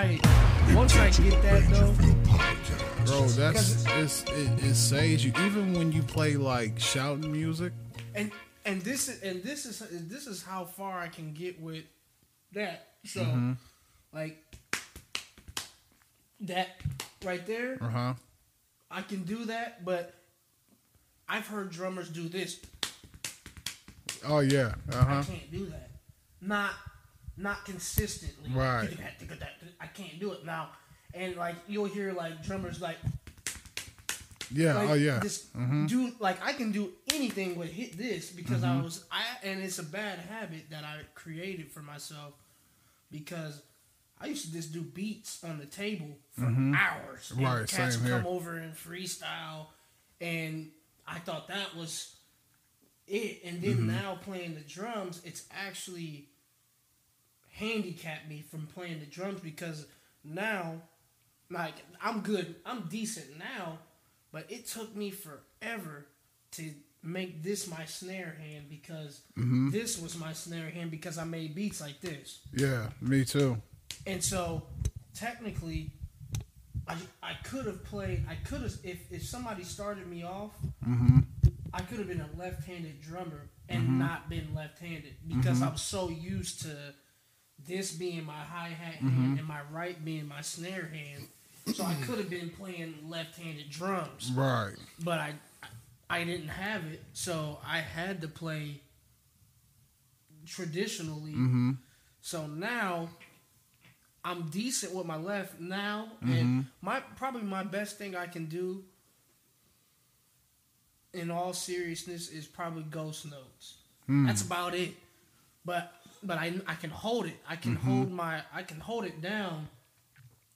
I once I get that though, Bro, that's it's it, it saves you even when you play like shouting music. and and this is and this is this is how far I can get with that. So Mm-hmm. like that right there, Uh huh. I can do that, but I've heard drummers do this. Oh yeah. Uh huh. I can't do that. Not not consistently. Right. I can't do it now. And like you'll hear like drummers like Yeah. like oh yeah. this Mhm. do like I can do anything but hit this because Mm-hmm. I was I and it's a bad habit that I created for myself because I used to just do beats on the table for hours. And Mm-hmm. Right, cats same would come here. over and freestyle and I thought that was it. And then Mm-hmm. now playing the drums, it's actually handicapped me from playing the drums because now like I'm good, I'm decent now, but it took me forever to make this my snare hand because Mm-hmm. this was my snare hand because I made beats like this. Yeah. Me too. And so technically I I could have played I could have if if somebody started me off Mm-hmm. I could have been a left-handed drummer and not been left-handed because I'm so used to this being my hi-hat hand and my right being my snare hand. So I could have been playing left-handed drums, Right. but I I didn't have it, so I had to play traditionally. Mm-hmm. So now I'm decent with my left now, Mm-hmm. and my probably my best thing I can do. In all seriousness, is probably ghost notes. Hmm. That's about it. But but I I can hold it. I can Mm-hmm. hold my I can hold it down,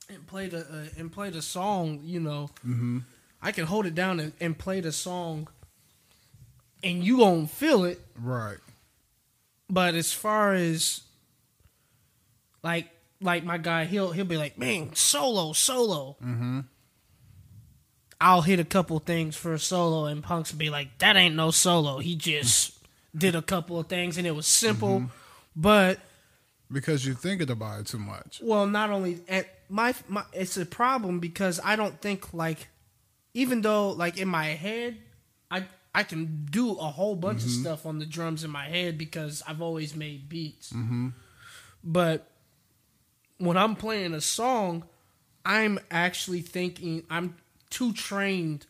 and play the uh, and play the song. You know, Mm-hmm. I can hold it down and, and play the song, and you gonna feel it. Right. But as far as like like my guy, he'll he'll be like, man, solo, solo. Mm-hmm. I'll hit a couple things for a solo, and Punk's be like, that ain't no solo. He just did a couple of things, and it was simple. Mm-hmm. But Because you're thinking about it too much. well, not only at my my, it's a problem because I don't think like, even though like in my head, I I can do a whole bunch of stuff on the drums in my head because I've always made beats. Mm-hmm. But when I'm playing a song, I'm actually thinking I'm too trained.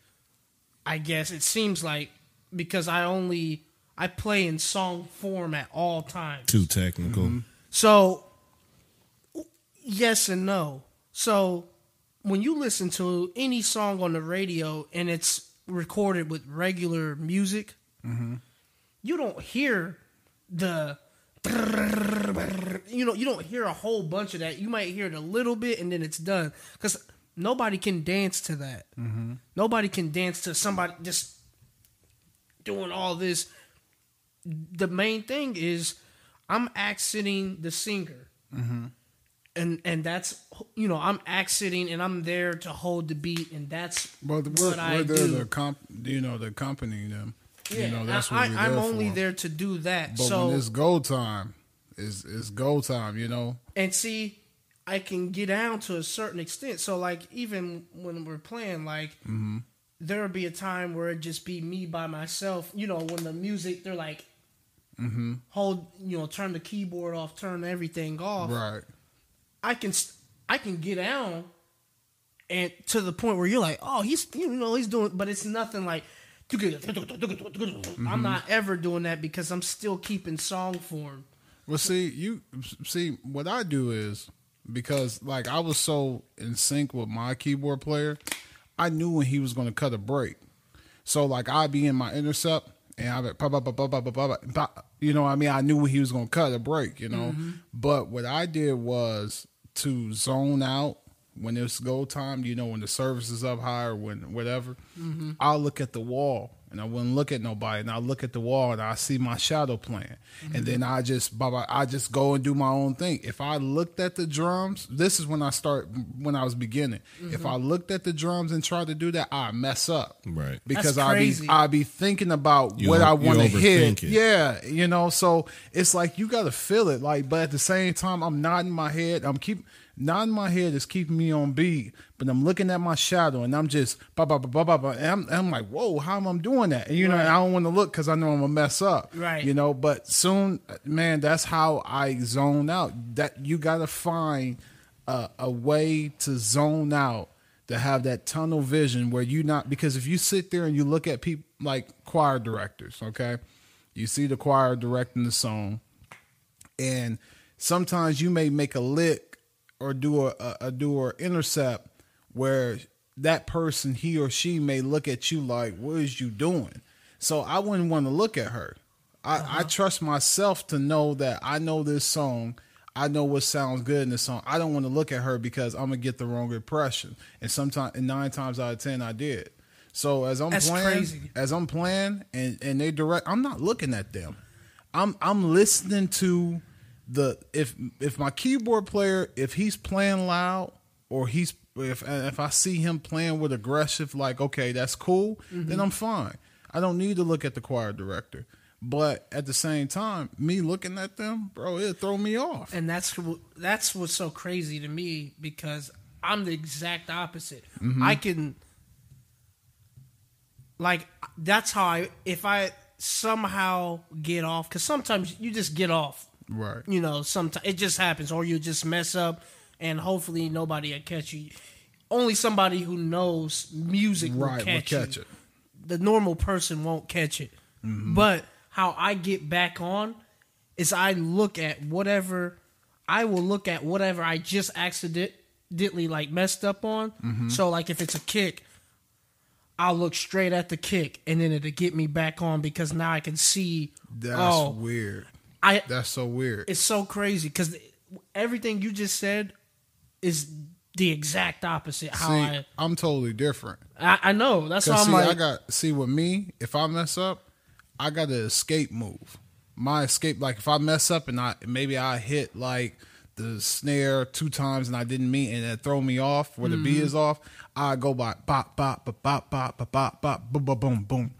I guess it seems like because I only I play in song form at all times. Too technical. Mm-hmm. So, yes and no. So, when you listen to any song on the radio and it's recorded with regular music, mm-hmm. you don't hear the. You know, you don't hear a whole bunch of that. You might hear it a little bit and then it's done. Because nobody can dance to that. Mm-hmm. Nobody can dance to somebody just doing all this. The main thing is I'm accenting the singer. And and that's you know I'm accenting and I'm there to hold the beat and that's But what we're, I we're there do. to comp, you know, the accompany them. yeah, you know, that's what I, we're I, I'm there only for. there to do that. But so when it's go time, it's it's go time. You know. and see, I can get down to a certain extent. So like even when we're playing, like Mm-hmm. there'll be a time where it just be me by myself. You know, when the music they're like, Mm-hmm. hold, you know, turn the keyboard off, turn everything off. Right. I can st- I can get down and to the point where you're like, oh, he's you know he's doing, but it's nothing like. Mm-hmm. I'm not ever doing that because I'm still keeping song form. Well, see, you see what I do is because like I was so in sync with my keyboard player, I knew when he was going to cut a break. So like I'd be in my intercept and pop, pop, pop, pop, pop, pop, pop, pop. you know what I mean? I knew he was going to cut a break, you know. Mm-hmm. But what I did was to zone out when it's go time, you know, when the service is up high or when whatever. Mm-hmm. I'll look at the wall and I wouldn't look at nobody. And I look at the wall and I see my shadow playing, and mm-hmm. then I just, I just go and do my own thing. If I looked at the drums, this is when I start when I was beginning. If mm-hmm. I looked at the drums and tried to do that, I mess up, Right. Because I be. I be thinking about You what o- I want to hit. it. Yeah, you know. So it's like you got to feel it. Like, but at the same time, I'm nodding my head. I'm keep. Nodding my head is keeping me on beat, but I'm looking at my shadow and I'm just ba ba ba ba ba ba. And I'm, I'm like, whoa, how am I doing that? And you know, I don't want to look because I know I'm gonna mess up. Right. You know, but soon, man, that's how I zone out. That you gotta find a, a way to zone out to have that tunnel vision where you not because if you sit there and you look at people like choir directors, okay, you see the choir directing the song, and sometimes you may make a lick or do a, a, a do or intercept where that person he or she may look at you like what is you doing? So i wouldn't want to look at her. I, I uh-huh. trust myself to know that i know this song. I know what sounds good in this song. I don't want to look at her because i'm gonna get the wrong impression. And sometimes and nine times out of ten i did. So as i'm That's playing crazy. as i'm playing and and they direct i'm not looking at them. I'm I'm listening to the if if my keyboard player if he's playing loud or he's if if I see him playing with aggressive like okay that's cool then mm-hmm. I'm fine. I don't need to look at the choir director. But at the same time, me looking at them, bro, it throw me off. and that's that's what's so crazy to me because I'm the exact opposite. Mm-hmm. I can like that's how I if I somehow get off because sometimes you just get off. Right. You know, sometimes it just happens, or you just mess up, and hopefully nobody will catch you. Only somebody who knows music will Right, will catch, catch you. it. The normal person won't catch it. Mm-hmm. But how I get back on is I look at whatever I will look at whatever I just accidentally like messed up on. Mm-hmm. So like if it's a kick, I'll look straight at the kick and then it'll get me back on because now I can see That's oh weird. I That's so weird. it's so crazy because everything you just said is the exact opposite. How See, I, I'm totally different. I I know that's why I'm see, like I got see with me, if I mess up, I got to escape move. My escape, like if I mess up and I maybe I hit like the snare two times and I didn't mean and it throw me off where the Mm-hmm. is off, I go by bop bop bop bop bop bop bop bop boom boom boom boom.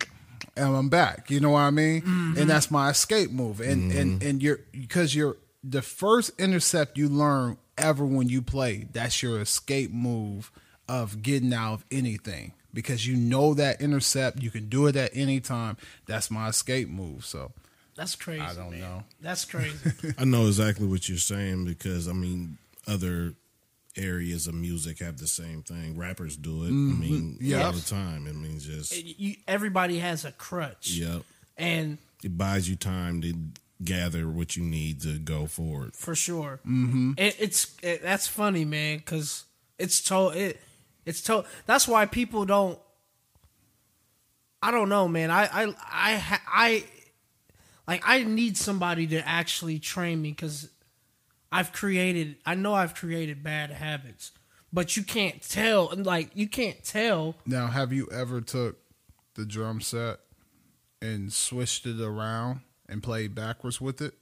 And I'm back. You know what I mean? Mm-hmm. And that's my escape move. And and and you're because you're the first intercept you learn ever when you play, that's your escape move of getting out of anything. Because you know that intercept, you can do it at any time. That's my escape move. So that's crazy. I don't man. know. That's crazy. I know exactly what you're saying because I mean other areas of music have the same thing. Rappers do it. I mean Yeah. all the time. It means just you, everybody has a crutch. yep. And It buys you time to gather what you need to go forward. for sure. Mm-hmm. It, it's it, that's funny, man, because it's to it. It's to That's why people don't. I don't know, man. I I I I like I need somebody to actually train me because I've created. I know I've created bad habits, but you can't tell. Like you can't tell. now have you ever took the drum set and switched it around and played backwards with it?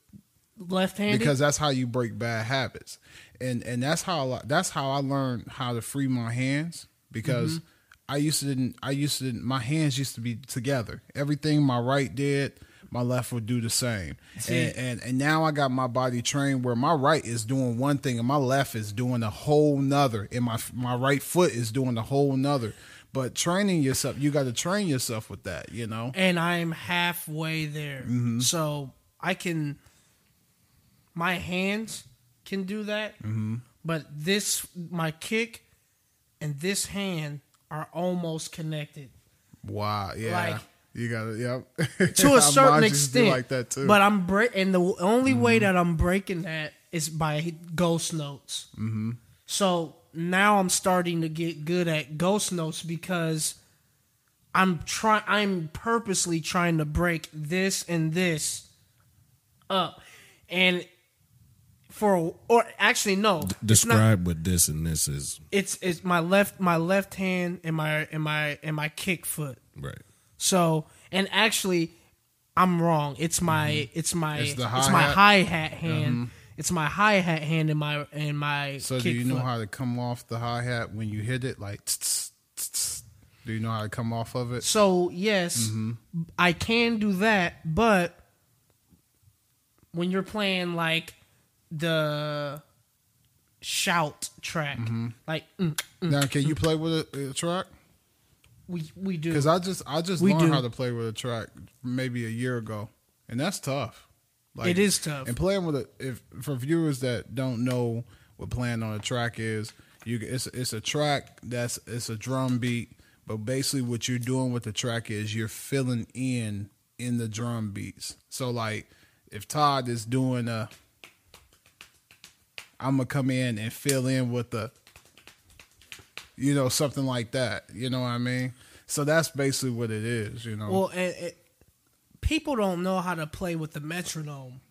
Left handed because that's how you break bad habits and and that's how I, that's how I learned how to free my hands because mm-hmm. I used to didn't I used to didn't, my hands used to be together everything my right did my left would do the same and, and and now I got my body trained where my right is doing one thing and my left is doing a whole nother and my my right foot is doing a whole nother but training yourself you got to train yourself with that you know and I'm halfway there. Mm-hmm. So I can, my hands can do that, Mm-hmm. but this, my kick and this hand are almost connected wow yeah Like- you got it. yep to a certain Mine used extent. like that too Mm-hmm. But I'm break, and the only way that I'm breaking that is by ghost notes. Mm-hmm. So now I'm starting to get good at ghost notes because I'm trying. I'm purposely trying to break this and this up, and for or actually no, it's not- Describe what this and this is. it's it's my left my left hand and my and my and my kick foot. Right. So, and actually, I'm wrong. It's my mm-hmm. it's my It's it's, my hi hat hand. Mm-hmm. It's my hi hat hand and my and my. So do you know foot. how to come off the hi hat when you hit it? Like, tss, tss, tss. do you know how to come off of it? So yes, mm-hmm. I can do that, but when you're playing like the shout track. Like mm, mm, Now, can you mm. play with a, a track? We we do. Because I just I just We learned do. how to play with a track maybe a year ago, and that's tough. Like, It is tough. And playing with a if for viewers that don't know what playing on a track is, you it's it's a track that's it's a drum beat, but basically what you're doing with the track is you're filling in in the drum beats. So like if Todd is doing a I'm gonna come in and fill in with the you know something like that. You know what I mean? So that's basically what it is. You know. well, and, and people don't know how to play with the metronome.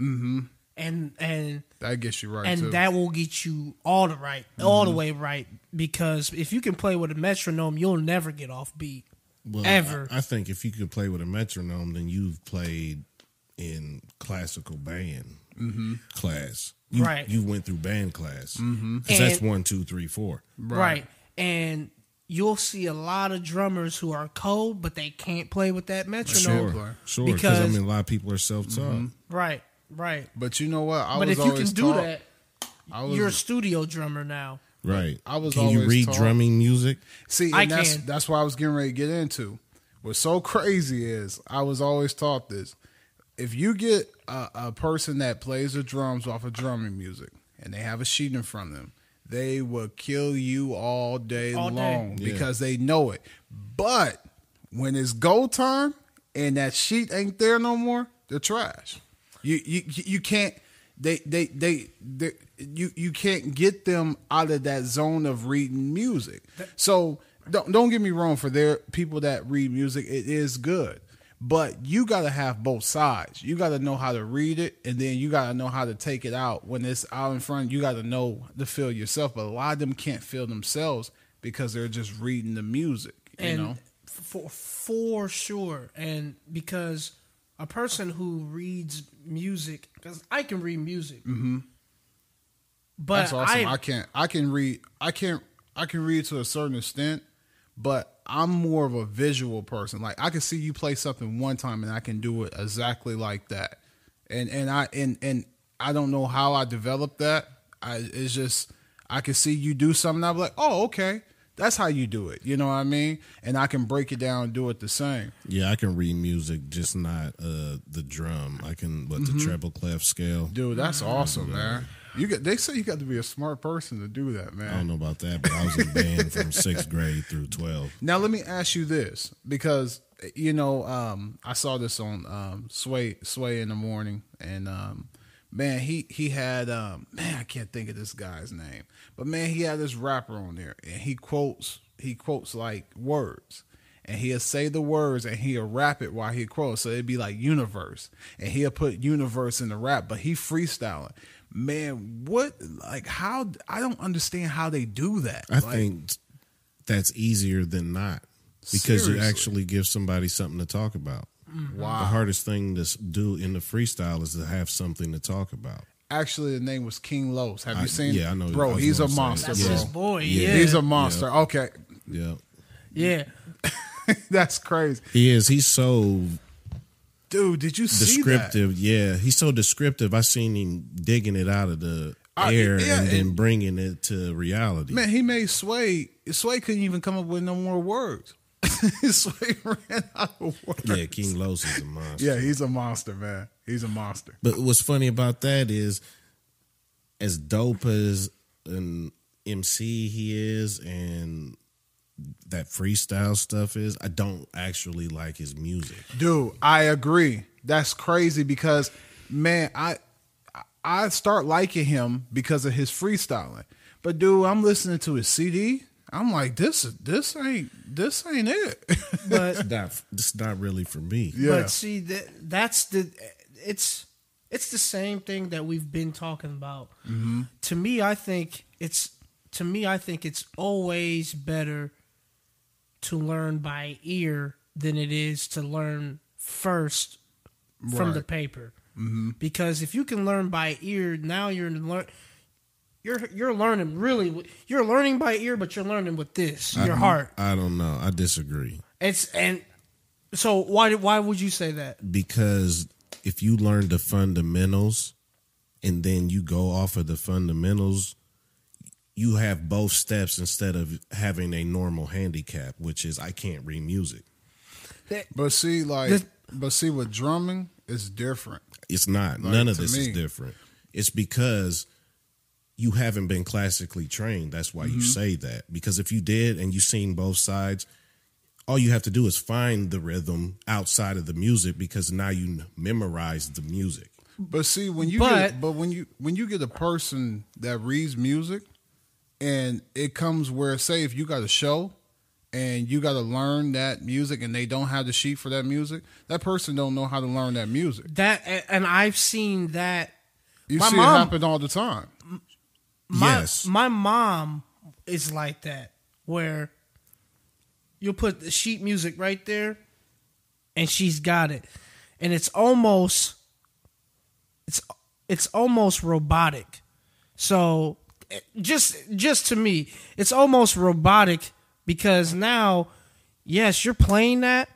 Mm-hmm. And and that gets you right and too. that will get you all the right, all Mm-hmm. the way right. Because if you can play with a metronome, you'll never get off beat. Well, Ever. I, I think if you could play with a metronome, then you've played in classical band Mm-hmm. class. You, Right. You went through band class. Mm-hmm. Because that's one, two, three, four. Right. And you'll see a lot of drummers who are cold, but they can't play with that metronome. Sure. Sure. Because I mean, a lot of people are self taught. Mm-hmm. Right. Right. but you know what? I but was if you can do taught- that, was, you're a studio drummer now. Right. I was Can you read taught- drumming music? See, and I that's can. that's what I was getting ready to get into. What's so crazy is I was always taught this. If you get a, a person that plays the drums off of drumming music and they have a sheet in front of them, they will kill you all day All day. long Yeah. because they know it. But when it's go time and that sheet ain't there no more, they're trash. You you you can't they they they, they you you can't get them out of that zone of reading music. So don't don't get me wrong for there people that read music it is good. But you got to have both sides. You got to know how to read it and then you got to know how to take it out when it's out in front. You got to know to feel yourself, but a lot of them can't feel themselves because they're just reading the music, you and know. for for sure and because a person who reads music because i can read music mm-hmm. but That's awesome. I, I, can't. I can read. I can't. I can read to a certain extent, but I'm more of a visual person. Like I can see you play something one time, and I can do it exactly like that. And and I and and I don't know how I developed that. I it's just I can see you do something. I'm like, oh, okay, that's how you do it. You know what I mean? And I can break it down and do it the same. Yeah, I can read music, just not uh, the drum. I can, what, the treble clef scale. Dude, that's awesome, man. You get. They say you got to be a smart person to do that, man. I don't know about that, but I was in band from sixth grade through 12. Now let me ask you this because you know um, I saw this on um, Sway Sway in the morning and um, man he he had um, man I can't think of this guy's name but man he had this rapper on there and he quotes he quotes like words and he'll say the words and he'll rap it while he quotes so it'd be like universe and he'll put universe in the rap but he freestyling man what like how I don't understand how they do that I Like, think that's easier than not because Seriously. you actually give somebody something to talk about. Mm-hmm. wow The hardest thing to do in the freestyle is to have something to talk about. Actually, the name was King Los. Have you seen? yeah, I know. Bro, was he's a monster, that's Yeah. his bro. boy Yeah. yeah He's a monster. Okay, Yeah. yeah that's crazy, He is. He's so dude. Did you see descriptive. Yeah, he's so descriptive. I seen him digging it out of the uh, I- air yeah, and then and- bringing it to reality. Man, he made Sway. Sway couldn't even come up with no more words. Sway ran out of words. yeah, King Los is a monster. Yeah, he's a monster, man. He's a monster. But what's funny about that is, as dope as an MC he is, and that freestyle stuff is, I don't actually like his music. Dude, I agree. That's crazy because man, I I start liking him because of his freestyling. But dude, I'm listening to his CD. I'm like, this this ain't this ain't it. but It's not, it's not really for me. yeah. But see that that's the it's it's the same thing that we've been talking about. Mm-hmm. To me, I think it's to me I think it's always better to learn by ear than it is to learn first from the paper. Mm-hmm. Because if you can learn by ear, now you're learn. You're you're learning really. You're learning by ear, but you're learning with this your heart. I don't know. I disagree It's and so why why would you say that? because if you learn the fundamentals and then you go off of the fundamentals you have both steps instead of having a normal handicap, which is I can't read music. But see, like, The- but see, with drumming, it's different. It's not. Like, None of to this is different. It's because you haven't been classically trained. That's why Mm-hmm. you say that. Because if you did and you seen both sides, all you have to do is find the rhythm outside of the music because now you memorize the music. But see, when you But- get, but when you when you get a person that reads music, and it comes where, say, if you got a show, and you got to learn that music, and they don't have the sheet for that music, that person don't know how to learn that music. That and I've seen that. You My see mom- it happen all the time. My, yes. my mom is like that, where you'll put the sheet music right there, and she's got it, and it's almost, it's it's almost robotic. So just just to me, it's almost robotic because now, yes, you're playing that,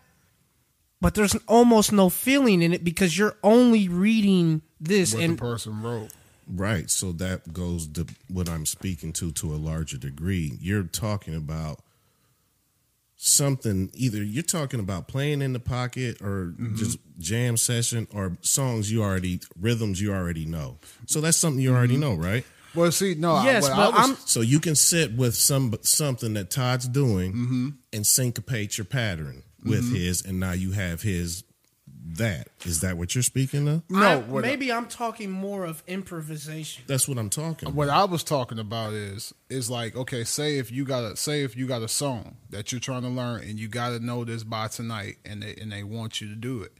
but there's almost no feeling in it because you're only reading this What and the person wrote. Right. So that goes to what I'm speaking to to a larger degree. You're talking about something either you're talking about playing in the pocket or mm-hmm. just jam session or songs you already rhythms you already know. So that's something you already mm-hmm. know, right? Well, see, no, I- yes, what I but was- I'm So you can sit with some something that Todd's doing mm-hmm. and syncopate your pattern with mm-hmm. his and now you have his that. Is that what you're speaking of? no. I- maybe I'm talking more of improvisation. That's what I'm talking about. what I was talking about is is like okay, say if you got a say if you got a song that you're trying to learn and you got to know this by tonight, and they and they want you to do it,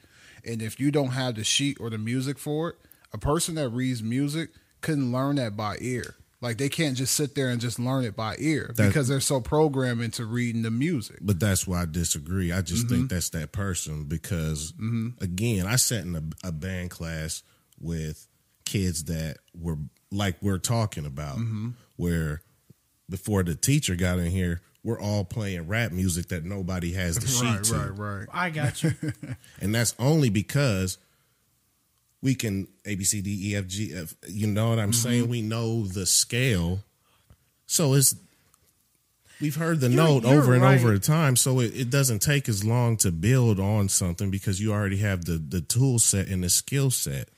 and if you don't have the sheet or the music for it, a person that reads music couldn't learn that by ear. Like they can't just sit there and just learn it by ear That- because they're so programmed into reading the music. But that's why I disagree. I just think mm-hmm. that's that person because, mm-hmm. again, I sat in a, a band class with kids that were like we're talking about, mm-hmm. where before the teacher got in here, we're all playing rap music that nobody has the sheet Right, to. right, right. I got you. And that's only because we can A B C D E F G F. You know what I'm mm-hmm. saying? We know the scale, so it's we've heard the You're- note you're over and over right. a time. So it, it doesn't take as long to build on something because you already have the the tool set and the skill set.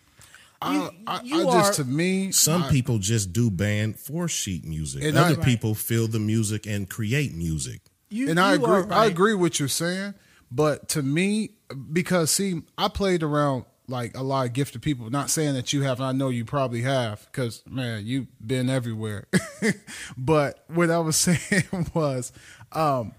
I, I, you I just are- to me, Some I- people just do band for sheet music. And Other I- people feel the music and create music. You, and I you agree. are I agree with you're saying, but to me, because see, I played around like a lot of gifted people. Not saying that you have, I know you probably have, because man, you've been everywhere. but what I was saying was, um,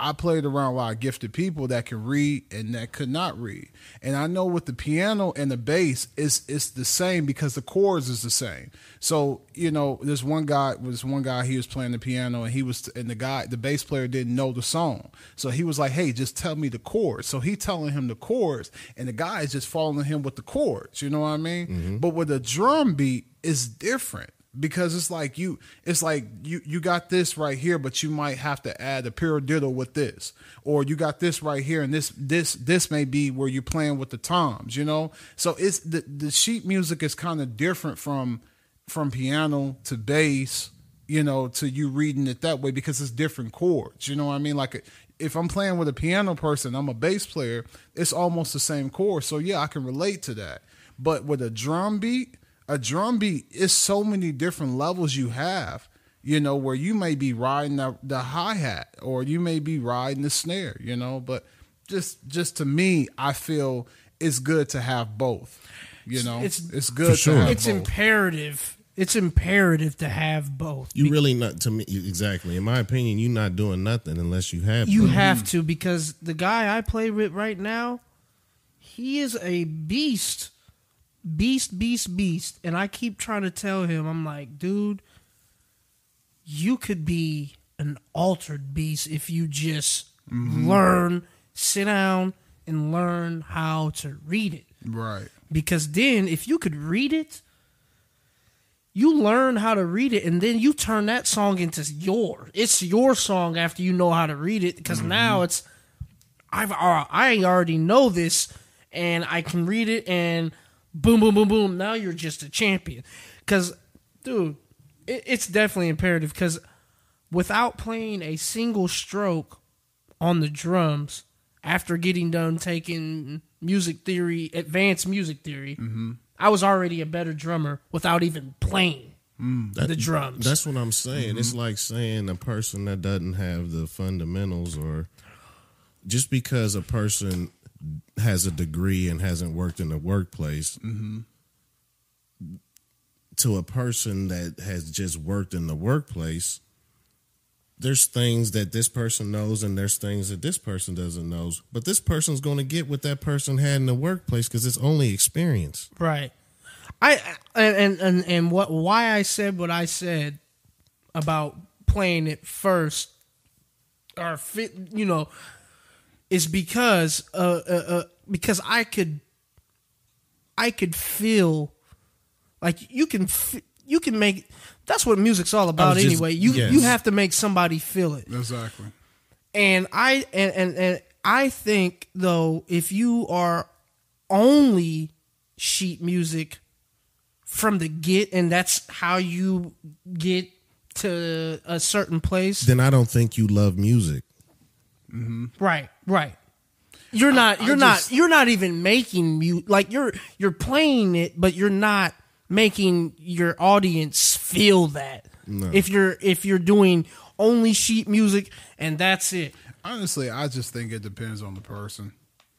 I played around a lot of gifted people that can read and that could not read. And I know with the piano and the bass, it's it's the same because the chords is the same. So you know, this one guy was one guy he was playing the piano and he was and the guy the bass player didn't know the song, so he was like, "Hey, just tell me the chords." So he telling him the chords, and the guy is just following him with the chords. You know what I mean? Mm-hmm. But with a drum beat, it's different because it's like you it's like you you got this right here but you might have to add a paradiddle with this. Or you got this right here and this this this may be where you're playing with the toms you know? So it's the the sheet music is kind of different from from piano to bass you know to you reading it that way because it's different chords you know what i mean? Like if i'm playing with a piano person i'm a bass player it's almost the same chord. So yeah i can relate to that. But with a drum beat a drum beat is so many different levels you have you know where you may be riding the, the hi-hat or you may be riding the snare you know but just just to me i feel it's good to have both you know It's- it's, it's good sure. to have It's both. imperative. It's imperative to have both. You really not to me exactly. In my opinion, you're not doing nothing unless you have. You both. have to because the guy I play with right now, he is a beast, beast, beast, beast, and I keep trying to tell him, I'm like, dude, you could be an altered beast if you just learn, sit down, and learn how to read it. right Because then, if you could read it, you learn how to read it, and then you turn that song into your. It's your song after you know how to read it. Because now it's, I've uh, I already know this, and I can read it, and boom, boom, boom, boom. Now you're just a champion. Because, dude, it, it's definitely imperative because without playing a single stroke on the drums after getting done taking music theory, advanced music theory, mm-hmm. I was already a better drummer without even playing mm. the drums. That's what I'm saying. It's mm-hmm. like saying a person that doesn't have the fundamentals, or just because a person has a degree and hasn't worked in the workplace, mm-hmm. to a person that has just worked in the workplace, there's things that this person knows and there's things that this person doesn't know. But this person's going to get what that person had in the workplace because it's only experience. Right. I and, and and and what why I said what I said about playing it first or fit you know is because uh, uh, uh because I could I could feel like you can f- you can make that's what music's all about just- anyway. You yes. you have to make somebody feel it. Exactly. And I and, and and I think though if you are only sheet music from the get and that's how you get to a certain place. Then I don't think you love music. Right, right. You're not I you're not you're not even making mute like you're you're playing it but you're not making your audience feel that. If you're if you're doing only sheet music and that's it. Honestly, I just think it depends on the person.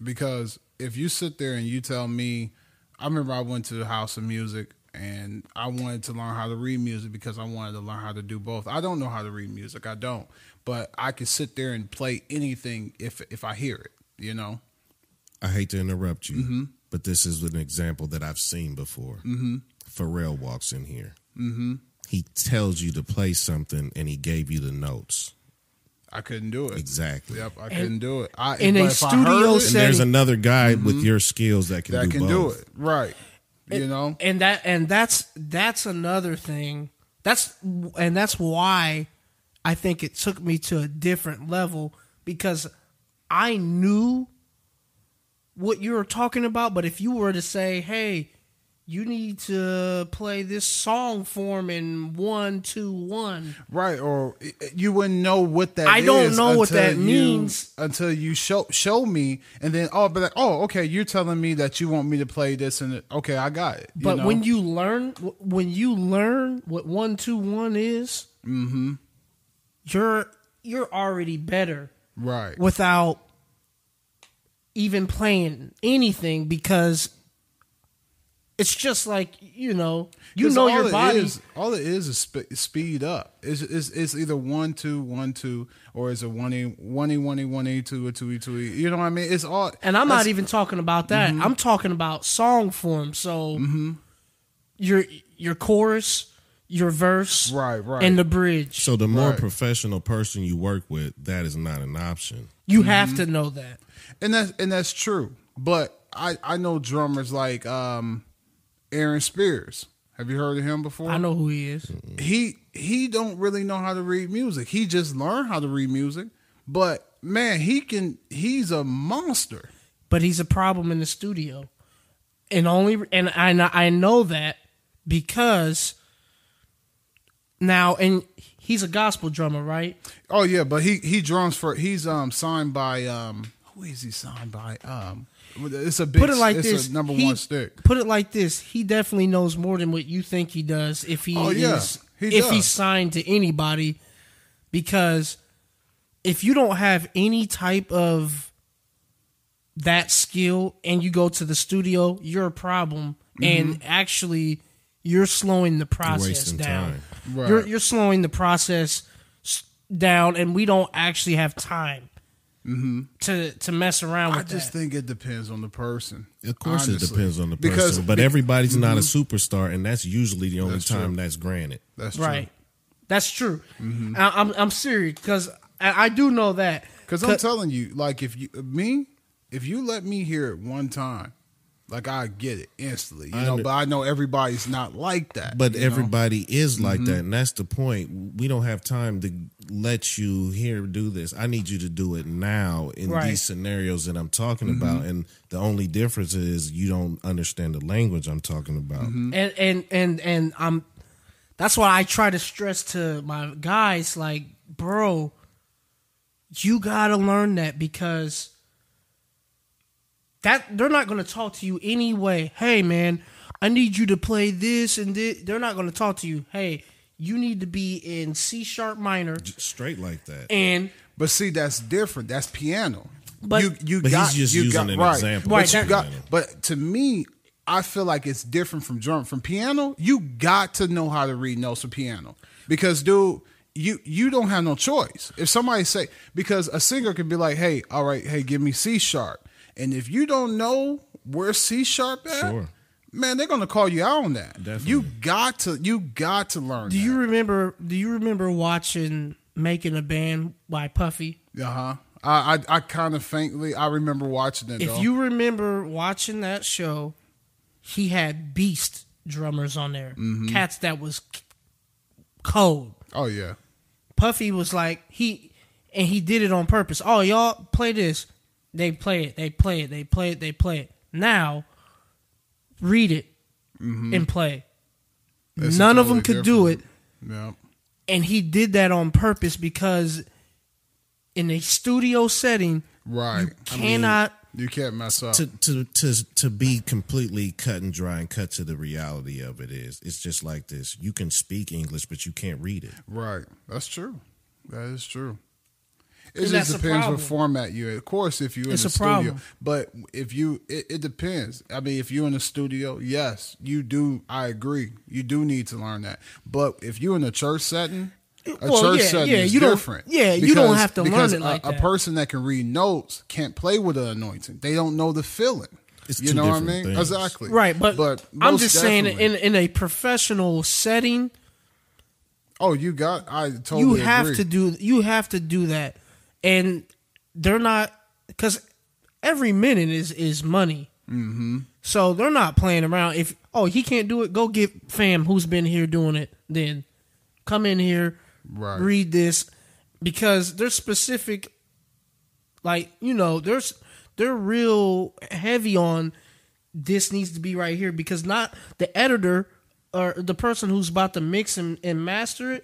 Because if you sit there and you tell me, I remember I went to the House of Music and I wanted to learn how to read music because I wanted to learn how to do both. I don't know how to read music, I don't, but I can sit there and play anything if if I hear it. You know, I hate to interrupt you, Mm-hmm. but this is an example that I've seen before. Mm-hmm. Pharrell walks in here. Mm-hmm. He tells you to play something, and he gave you the notes. I couldn't do it. Exactly. Yep, I couldn't do it. I, in a if I studio heard it, And there's another guy with your skills that can that do can both. do it right. You know, and that and that's that's another thing that's and that's why i think it took me to a different level because i knew what you were talking about but if you were to say hey you need to play this song form in one two one right? Or you wouldn't know what that. I don't know what that you- means. until you show show me, and then oh, but like, oh, okay, you're telling me that you want me to play this, and okay, I got it. you but know? when you learn when you learn what one two one is Mm-hmm. You're you're already better right, without even playing anything because it's just like you know you know your body is- all it is is sp- speed up. It's, it's it's either one two one two or is it one e one e one e one e two or two e two e. You know what I mean? It's all. and i'm not even talking about that Mm-hmm. i'm talking about song form so your your chorus your verse Right, right. and the bridge So the more Right. professional person you work with, that is not an option. you Mm-hmm. have to know that and that's and that's true. But I I know drummers like um Aaron Spears. Have you heard of him before? i know who he is he he don't really know how to read music. He just learned how to read music, but man, he can. He's a monster. but he's a problem in the studio and only and i kn- i know that because now and he's a gospel drummer right Oh yeah, but he he drums for. He's um signed by um who is he signed by um. It's a big. put it like it's this a number he- one stick. Put it like this: he definitely knows more than what you think he does. If he Oh, yeah, is, he if does. he's signed to anybody, because if you don't have any type of that skill and you go to the studio, you're a problem, Mm-hmm. and actually, you're slowing the process down. time. Right. You're you're slowing the process down, and we don't actually have time. To, to mess around with Mm-hmm. I just that. think it depends on the person. Of course, it depends on the person, Because- but everybody's not a superstar, and that's usually the only That's time true. that's granted. That's true. Right. That's true. Mm-hmm. I, I'm I'm serious because I, I do know that. Because I'm telling you, like if you me, if you let me hear it one time, like I get it instantly. You I know, under- but I know everybody's not like that. But you know? everybody is like Mm-hmm. that, and that's the point. We don't have time to let you here do this. I need you to do it now in Right. these scenarios that I'm talking Mm-hmm. about. And the only difference is you don't understand the language I'm talking about. Mm-hmm. and and and and I'm that's why I try to stress to my guys, like, bro, you gotta learn that because that they're not gonna talk to you anyway. Hey, man, I need you to play this and this. They're not gonna talk to you. Hey, you need to be in C sharp minor Straight like that. and But see, that's different. That's piano. But- you you But he's got just you using got an right. example. But Right, you that- got. But to me, I feel like it's different from drum from piano. You got to know how to read notes for piano because, dude. You you don't have no choice. If somebody say because a singer can be like, hey, all right, hey, give me C sharp, and if you don't know where C sharp at, Sure. man, they're gonna call you out on that. Definitely. You got to you got to learn. do you remember do you remember watching Making a Band by Puffy? Uh huh. I I, I kind of faintly I remember watching it. If though. you remember watching that show, he had beast drummers on there. Mm-hmm. Cats that was cold. oh yeah, Puffy was like he and he did it on purpose. Oh, y'all play this. They play it. They play it. They play it. They play it. Now, read it and play. Mm-hmm. It's None of them totally could do it, yeah, and he did that on purpose because in a studio setting, right. You cannot. you can't mess up. to to to to be completely cut and dry and cut to the reality of it is it's just like this you can speak english but you can't read it right, that's true. That is true. It And just depends what format you. in. Of course, if you're in It's the a studio, problem. but if you, it, it depends. I mean, if you're in the studio, yes, you do. I agree. You do need to learn that. But if you're in a church setting, a Well, church yeah, setting yeah, is you don't- different. yeah, you don't have to learn it like a, that. a person that can read notes can't play with the anointing. They don't know the feeling. It's you know what I mean? things. Exactly. Right, but, but I'm most just saying in in a professional setting, Oh, you got. I totally. you have agree. to do you have to do that, and they're not because every minute is is money. Mm-hmm. So they're not playing around. If oh he can't do it, go get fam who's been here doing it. Then come in here, Right. read this because they're specific. Like you know, there's they're real heavy on this needs to be right here because not the editor or the person who's about to mix and, and master it.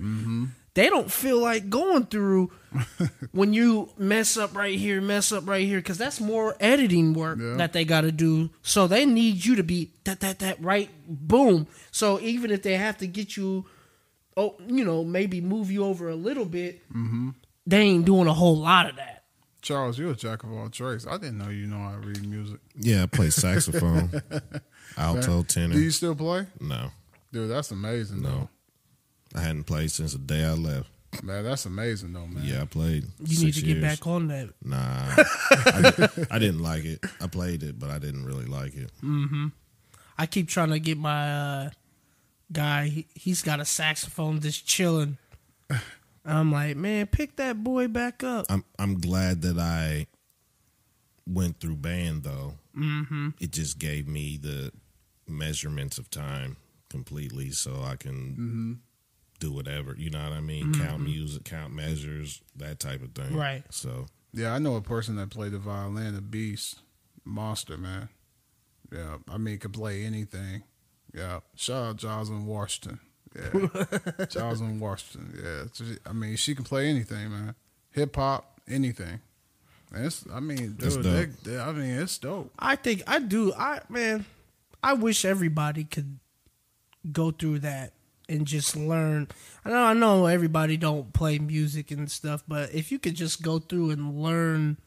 They don't feel like going through when you mess up right here, mess up right here, because that's more editing work Yeah. that they got to do. So they need you to be that that that right, boom. So even if they have to get you, oh, you know, maybe move you over a little bit, mm-hmm. they ain't doing a whole lot of that. Charles, you're a jack of all trades. I didn't know you know how to read music. yeah i play saxophone alto tenor Do you still play? no Dude, that's amazing. no i hadn't played since the day i left man, that's amazing though, man. yeah i played You need six to get years. back on that. nah I, did, I didn't like it i played it but i didn't really like it Mm-hmm. I keep trying to get my uh, guy. He, he's got a saxophone just chilling. I'm like, man, pick that boy back up. i'm i'm glad that i went through band though mm-hmm. it just gave me the measurements of time completely so i can do whatever you know what i mean count mm-hmm. music count measures that type of thing Right. so Yeah, I know a person that played the violin, a beast, monster, man. Yeah, I mean, could play anything. Yeah, shout out Jocelyn Washington. Yeah, Jocelyn Washington. Yeah, she- I mean, she can play anything, man. Hip hop, anything. And it's, I mean, That's dude, dope. they- they- I mean, it's dope. I think I do. I man, I wish everybody could go through that and just learn. I know I know everybody don't play music and stuff, but if you could just go through and learn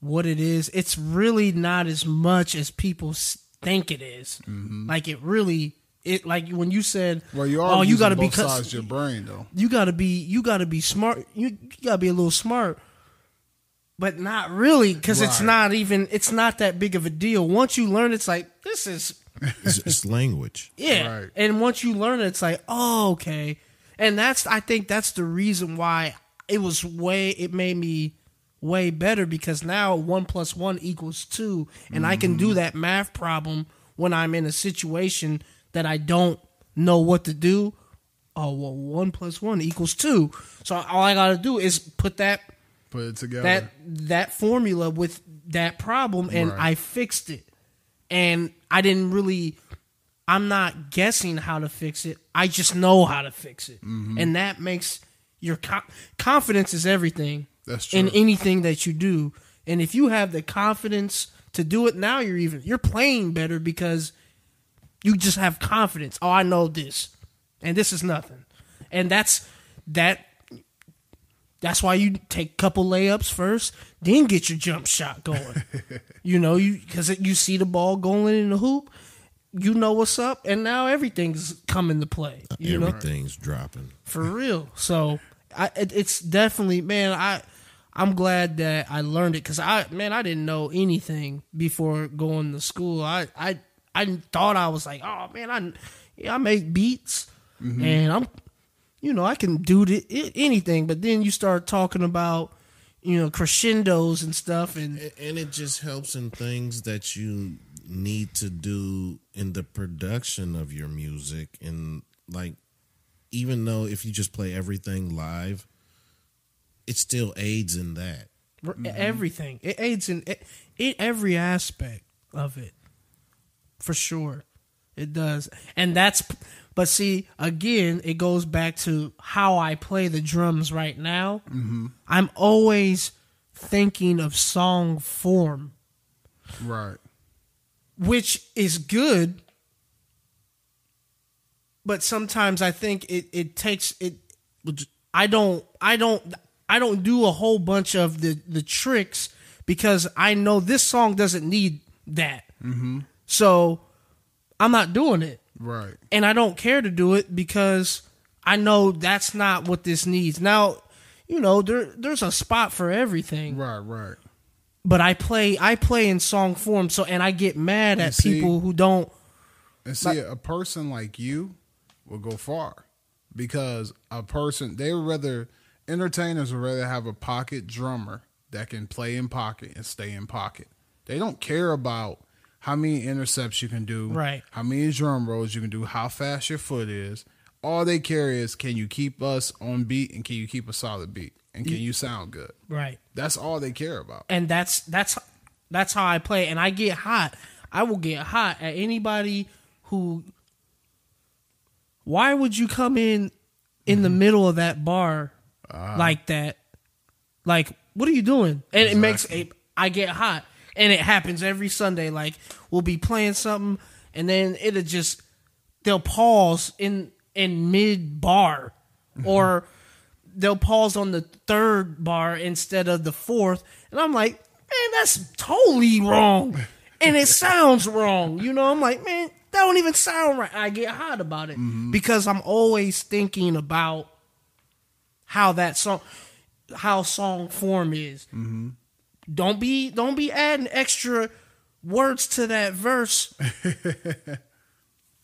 what it is, it's really not as much as people think it is. Mm-hmm. Like it really it like when you said, Well, you are. oh, you got to be sides your brain, though. you gotta be you gotta be smart you, you gotta be a little smart but not really because it's not even it's not that big of a deal once you learn it's like this is it's, it's language yeah Right. and once you learn it it's like oh okay and that's i think that's the reason why it was way it made me way better because now one plus one equals two and i can do mm-hmm. that math problem when i'm in a situation that i don't know what to do oh well one plus one equals two so all i gotta do is put that Put it together. that that formula with that problem and Right. I fixed it. And I didn't really I'm not guessing how to fix it. I just know how to fix it, mm-hmm. and that makes your co- confidence is everything. That's true. in anything that you do, and if you have the confidence to do it, now you're even you're playing better because you just have confidence. Oh, I know this, and this is nothing, and that's that. That's why you take a couple layups first, then get your jump shot going. you know, you because you see the ball going in the hoop, you know what's up, and now everything's coming to play. You know, Everything's dropping. for real. So I, it, it's definitely man. I I'm glad that I learned it because I man I didn't know anything before going to school. I I I thought I was like, oh man, I yeah, I make beats mm-hmm. and I'm you know I can do the, i- anything. But then you start talking about you know crescendos and stuff and And it just helps in things that you need to do in the production of your music. And like, even though if you just play everything live, it still aids in that. Mm-hmm. Everything. It aids in it, it, every aspect of it, for sure. It does, and that's. But see, again, it goes back to how I play the drums right now. Mm-hmm. I'm always thinking of song form, Right. which is good. But sometimes I think it, it takes it. I don't. I don't. I don't do a whole bunch of the the tricks because I know this song doesn't need that. Mm-hmm. So I'm not doing it, Right. and I don't care to do it because I know that's not what this needs. Now, you know, there there's a spot for everything Right. Right. but I play I play in song form so and I get mad at see- people who don't And see, a person like you will go far because a person they would rather entertainers would rather have a pocket drummer that can play in pocket and stay in pocket. They don't care about how many intercepts you can do, Right. How many drum rolls you can do, how fast your foot is. All they care is can you keep us on beat and can you keep a solid beat and can you sound good. right. That's all they care about. And that's that's that's how I play and I get hot. I will get hot at anybody who why would you come in in the mm-hmm. middle of that bar ah. like that? Like what are you doing? And it makes I get hot and it happens every Sunday like we'll be playing something and then it'll just they'll pause in in mid bar mm-hmm. or they'll pause on the third bar instead of the fourth and i'm like man that's totally wrong and it sounds wrong you know? I'm like man that don't even sound right. I get hot about it mm-hmm. because i'm always thinking about how that song how song form is mm-hmm. Don't be don't be adding extra words to that verse.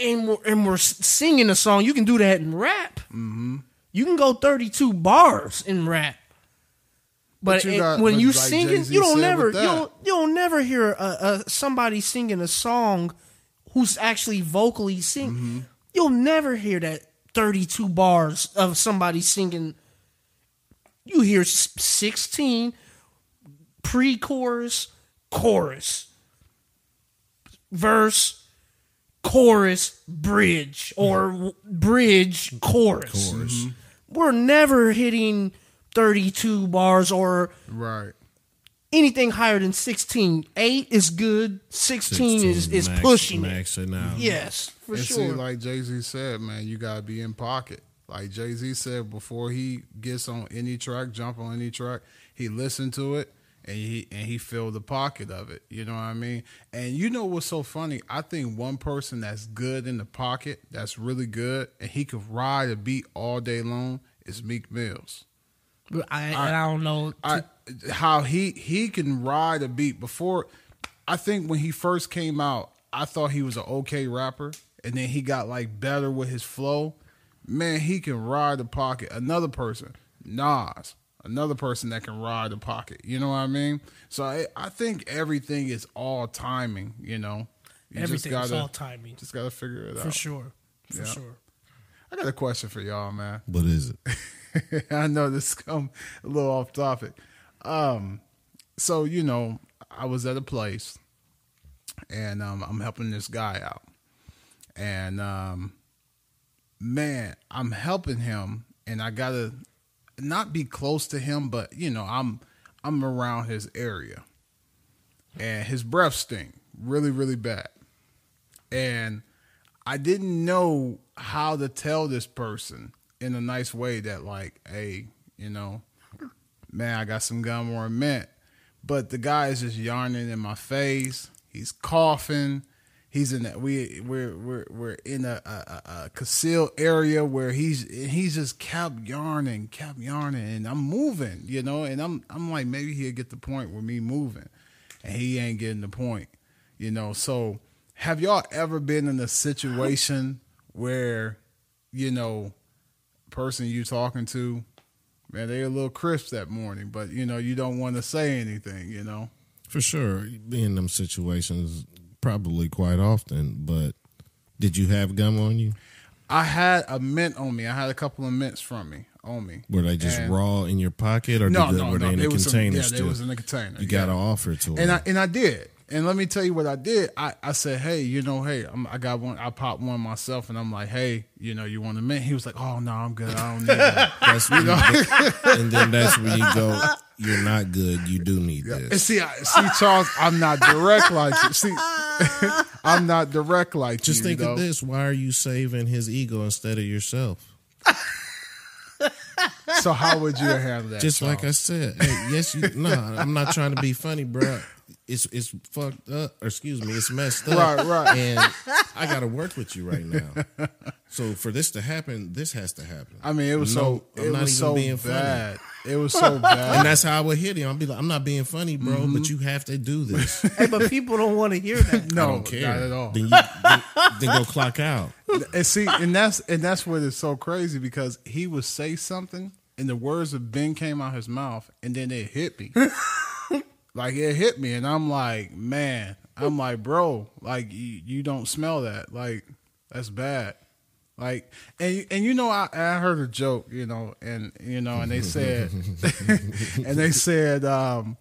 And we're, and we're singing a song. You can do that in rap. Mm-hmm. you can go 32 bars in rap. But, But you got- when you like singing you don't never you don't, you don't never hear a, a, somebody singing a song who's actually vocally sing Mm-hmm. you'll never hear that 32 bars of somebody singing. You hear 16 pre-chorus chorus verse chorus bridge or bridge chorus, Chorus. Mm-hmm. Mm-hmm. we're never hitting 32 bars or Right. anything higher than 16 8 is good 16, is, is max- pushing it max it out. yes for and sure see, like Jay Z said, man, you gotta be in pocket. Like Jay Z said, before he gets on any track, jump on any track, he listened to it and he and he filled the pocket of it. You know what I mean? And you know what's so funny? I think one person that's good in the pocket, that's really good, and he could ride a beat all day long is Meek Mills. I, and I don't know I how he he can ride a beat before I think when he first came out, I thought he was an okay rapper and then he got like better with his flow. Man, he can ride the pocket. Another person, Nas, another person that can ride the pocket. You know what I mean? So I, I think everything is all timing, you know. You everything is all timing Just gotta figure it for out. For sure for Yeah. sure I got a question for y'all, man. What is it? I know this come a little off topic. Um, so you know, I was at a place, and um, I'm helping this guy out, and um, man, I'm helping him, and I gotta not be close to him, but you know, I'm I'm around his area, and his breath stink really, really bad, and I didn't know how to tell this person in a nice way that like, hey, you know, man, I got some gum or mint. But the guy is just yarning in my face. He's coughing. He's in that we we're we're we're in a, a, a concealed area where he's he's just kept yarning, kept yarning, and I'm moving, you know, and I'm I'm like maybe he'll get the point with me moving, and he ain't getting the point, you know. So have y'all ever been in a situation where, you know, person you talking to, man, they a little crisp that morning, but you know, you don't want to say anything, you know. For sure, be in them situations probably quite often. But did you have gum on you? I had a mint on me. I had a couple of mints from me on me. Were they just And- raw in your pocket, or No, did they, no, were no. they in It a was some- yeah, still? they was in a container. you got to offer to and. I and I did. And let me tell you what I did. I, I said, hey, you know, hey, I'm, I got one. I popped one myself, and I'm like, hey, you know, you want a mint? He was like, oh no, I'm good. I don't need that. That's you, and then that's when you go. You're not good. You do need And this. see, I, see, Charles, I'm not direct like you. See, I'm not direct like Just you. think though. of this: Why are you saving his ego instead of yourself? So how would you handle that? Just like I said, hey, yes, you. No, I'm not trying to be funny, bro. It's it's fucked up. Or excuse me, it's messed up. Right, right. And I got to work with you right now. So for this to happen, this has to happen. I mean, it was No, so I'm it not was even so being funny. Bad. It was so bad. And that's how I would hit him. I'd be like, I'm not being funny, bro, Mm-hmm. but you have to do this. Hey, but people don't want to hear that. no, I don't care. not at all. Then you then, then go clock out. and see, and that's and that's what is so crazy because he would say something, and the words of Ben came out his mouth, and then it hit me. like it hit me, and I'm like, man, I'm like, bro, like you, you don't smell that, like that's bad. Like and and you know I, I heard a joke you know and you know and they said and they said um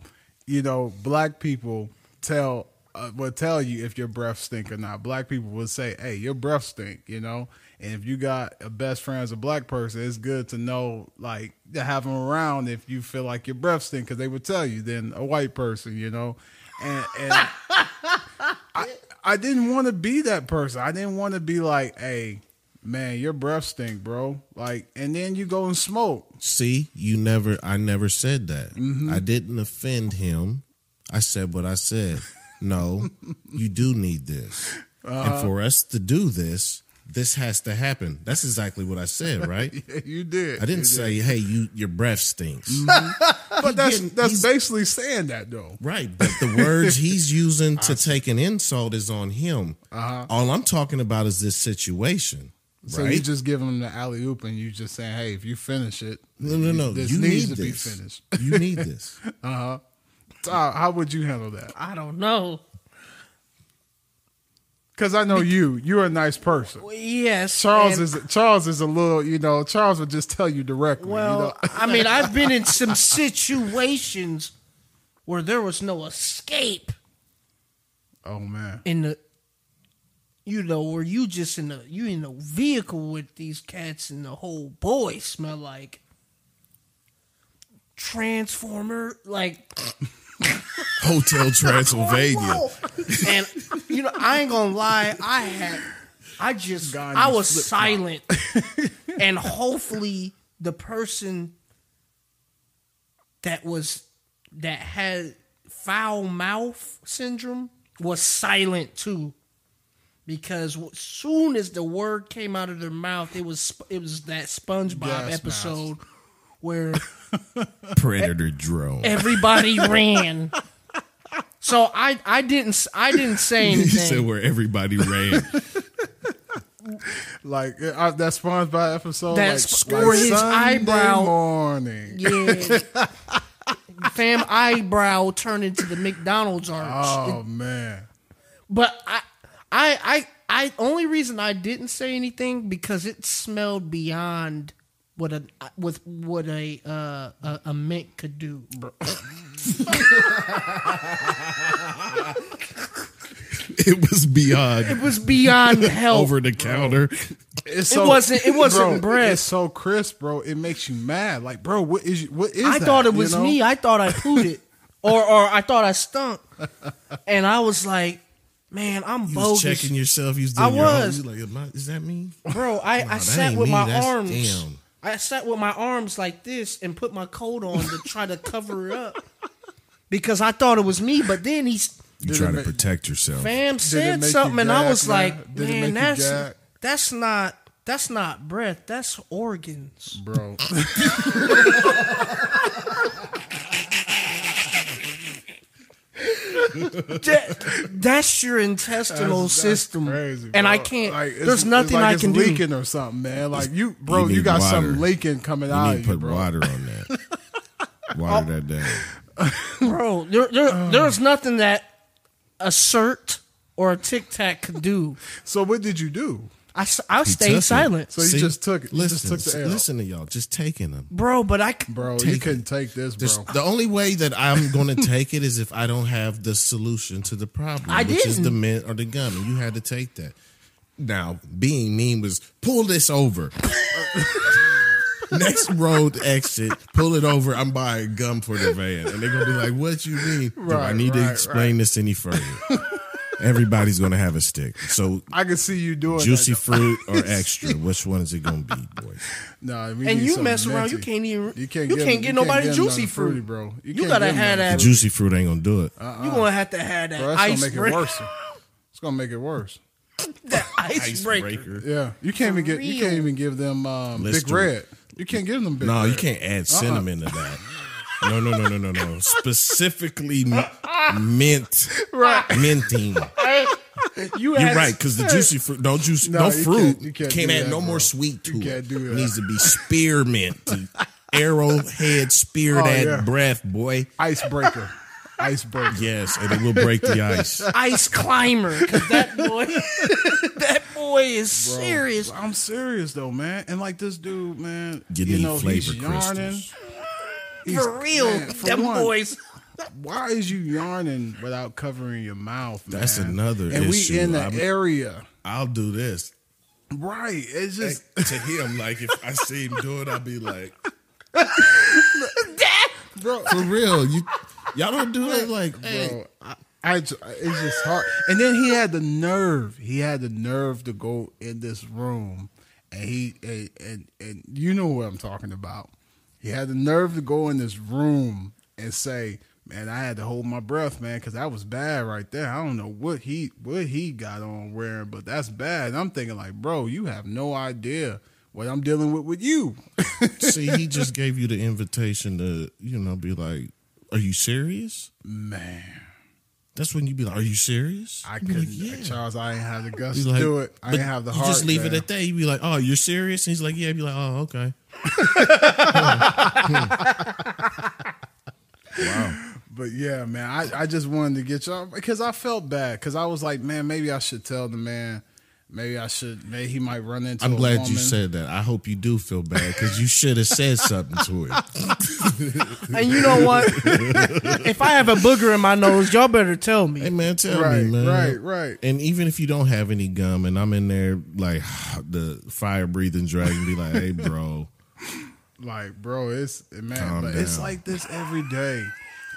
you know black people tell uh, will tell you if your breath stink or not. Black people will say hey your breath stink you know? And if you got a best friend as a black person it's good to know like to have them around if you feel like your breath stink because they would tell you Then a white person you know? And and I, I didn't want to be that person. I didn't want to be like, hey, man, your breath stink, bro. Like, and then you go and smoke. See, you never. I never said that. Mm-hmm. I didn't offend him. I said what I said. No, you do need this, Uh-huh. and for us to do this, this has to happen. That's exactly what I said, right? Yeah, you did. I didn't You say, did. "Hey, you, your breath stinks." but that's that's basically saying that though. Right, but the words he's using to take an insult is on him. Uh-huh. All I'm talking about is this situation. So right? you just give them the alley oop, and you just saying, hey, if you finish it, no, no, no. this you needs need to be finished. You need this. Uh-huh. So how how would you handle that? I don't know. Because I know you, you're a nice person. Yes, Charles is Charles is a little, you know. Charles would just tell you directly. Well, you know? I mean, I've been in some situations where there was no escape oh man, in the, you know, where you just in the you in a vehicle with these cats and the whole boy smell like transformer, like Hotel Transylvania. and you know, I ain't gonna lie, I had, I just, Gandhi I was silent, and hopefully the person that was that had foul mouth syndrome was silent too, because soon as the word came out of their mouth, it was it was that SpongeBob Gas episode where Predator drone. everybody ran. So I I didn't I didn't say You said where everybody ran. like uh, that SpongeBob episode, That's like, or like his Sunday eyebrow- morning. Yeah. Fam eyebrow turned into the McDonald's arch. Oh man, But I I I I only reason I didn't say anything because it smelled beyond what a with what a uh, a, a mint could do. it was beyond It was beyond help. over the counter. It's It wasn't- it wasn't bro, breath. It's so crisp, bro. It makes you mad. Like, bro, what is what is I that? thought it You was know? me. I thought I pooed it, or or I thought I stunk, and I was like, "Man, I'm You bogus, was checking yourself. You was I doing your was. you like, I- is that me? bro." I, Nah, I sat with me. my That's- arms. damn. I sat with my arms like this and put my coat on to try to cover it up because I thought it was me. But then he's You Did try to make- protect yourself. fam said something, and I was man? like, Did "Man, that's that's not that's not breath. That's organs." bro. That- that's your intestinal That's- that's system, crazy, and I can't. Like, it's- there's it's nothing like I it's can do. leaking or something, man. Like you, bro, You you, got water. something leaking coming You out need of to you, put bro. water on that. Water that down. Oh. bro. There, there, oh. there's nothing that a cert or a tic tac could do. So what did you do? I, s- I He took stayed it. silent, So you just took it. You Listen, just took the L. listen to y'all. Just taking them. bro. But I, Bro, Take you it. couldn't take this, bro. Just, the only way that I'm going to take it is if I don't have the solution to the problem, I which is didn't. the mint or the gum, and you had to take that. Now, being mean was pull this over. Next road exit, pull it over. I'm buying gum for the van, and they're gonna be like, "What you mean? Do I Right, need to right, explain this any further?" Everybody's gonna have a stick. So, I can see you doing juicy that. fruit or extra? Which one is it gonna be, boy? No, we and you mess around, you can't even. You can't you get, can't get nobody get 'em juicy nothing fruity, fruit, bro. You, can't gotta get 'em have that. Juicy fruit ain't gonna do it. You gonna have to have that Bro, that's gonna ice make it worse. It's gonna make it worse. That ice. Icebreaker. Yeah, you can't even For get. You can't even give them um, big red. You can't give them big. No, red. you can't add cinnamon to that. No, no, no, no, no, no. Specifically m- mint, Right. minting. You You're right because the juicy fruit, no juice, No, no, you fruit. can't- you can't do add that, no bro. more sweet to You it. can't do It that. needs to be spearmint, to arrowhead, spear Oh, that yeah. breath, boy. icebreaker. icebreaker. Yes, and it will break the ice. ice climber because that boy, that boy is serious. I'm serious though, man. And like this dude, man, You you, need know, he's flavor yarning. crystals. He's- For real, man, for them one, boys. Why is you yarning without covering your mouth? Man? That's another And issue. we in the I'm- area, I'll do this. right? It's just to him, like if I see him do it, I'll be like, bro, for real, you y'all don't do it like, hey, bro. I, I it's just hard. And then he had the nerve. He had the nerve to go in this room, and he and and, and you know what I'm talking about. He had the nerve to go in this room and say, "Man, I had to hold my breath, man, because that was bad right there. I don't know what he what he got on wearing, but that's bad." And I'm thinking like, bro, you have no idea what I'm dealing with with you. See, he just gave you the invitation to, you know, be like, "Are you serious?" man, That's when you'd be like, "Are you serious?" I couldn't, like, yeah. Charles. I ain't have the guts He's to like, do it. I ain't have the you heart. just leave it at that. You'd be like, "Oh, you're serious?" And he's like, "Yeah." Be like, "Oh, okay." wow. But yeah, man, I, I just wanted to get y'all because I felt bad because I was like, man, maybe I should tell the man. Maybe I should. Maybe he might run into. I'm a glad woman. you said that. I hope you do feel bad because you should have said something to him. And you know what? if I have a booger in my nose, y'all better tell me. Hey man, tell Right, me, man. right, right. And even if you don't have any gum, and I'm in there like the fire breathing dragon, be like, "Hey, bro, Like, bro, it's man, Calm but it's like this every day.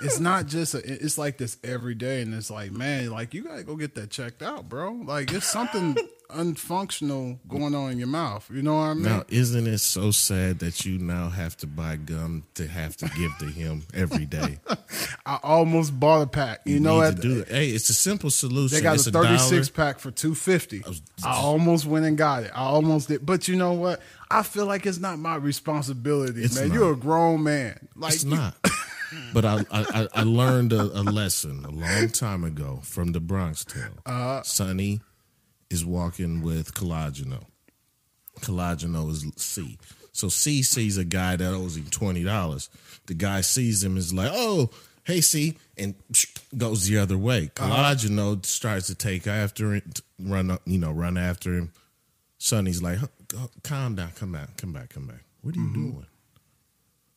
It's not just. A, it's like this every day, and it's like, man, like you gotta go get that checked out, bro. Like it's something unfunctional going on in your mouth. You know what I mean? Now, isn't it so sad that you now have to buy gum to have to give to him every day? I almost bought a pack. You, know, need at to do it. Hey, it's a simple solution. They got it's a dollar. 36 pack for 250. I almost went and got it. I almost did. But you know what? I feel like it's not my responsibility, It's man. not. You're a grown man. Like It's you- not. But I, I I- learned a, a lesson a long time ago from the Bronx Tale. Uh-huh. Sonny is walking with Calogero. Calogero is C. So C sees a guy that owes him twenty dollars. The guy sees him is like, "Oh, hey C," and goes the other way. Uh-huh. Calogero starts to take after it, run up, you know, run after him. Sonny's like, "Calm down, come back, come back, come back. What are you mm-hmm. doing?"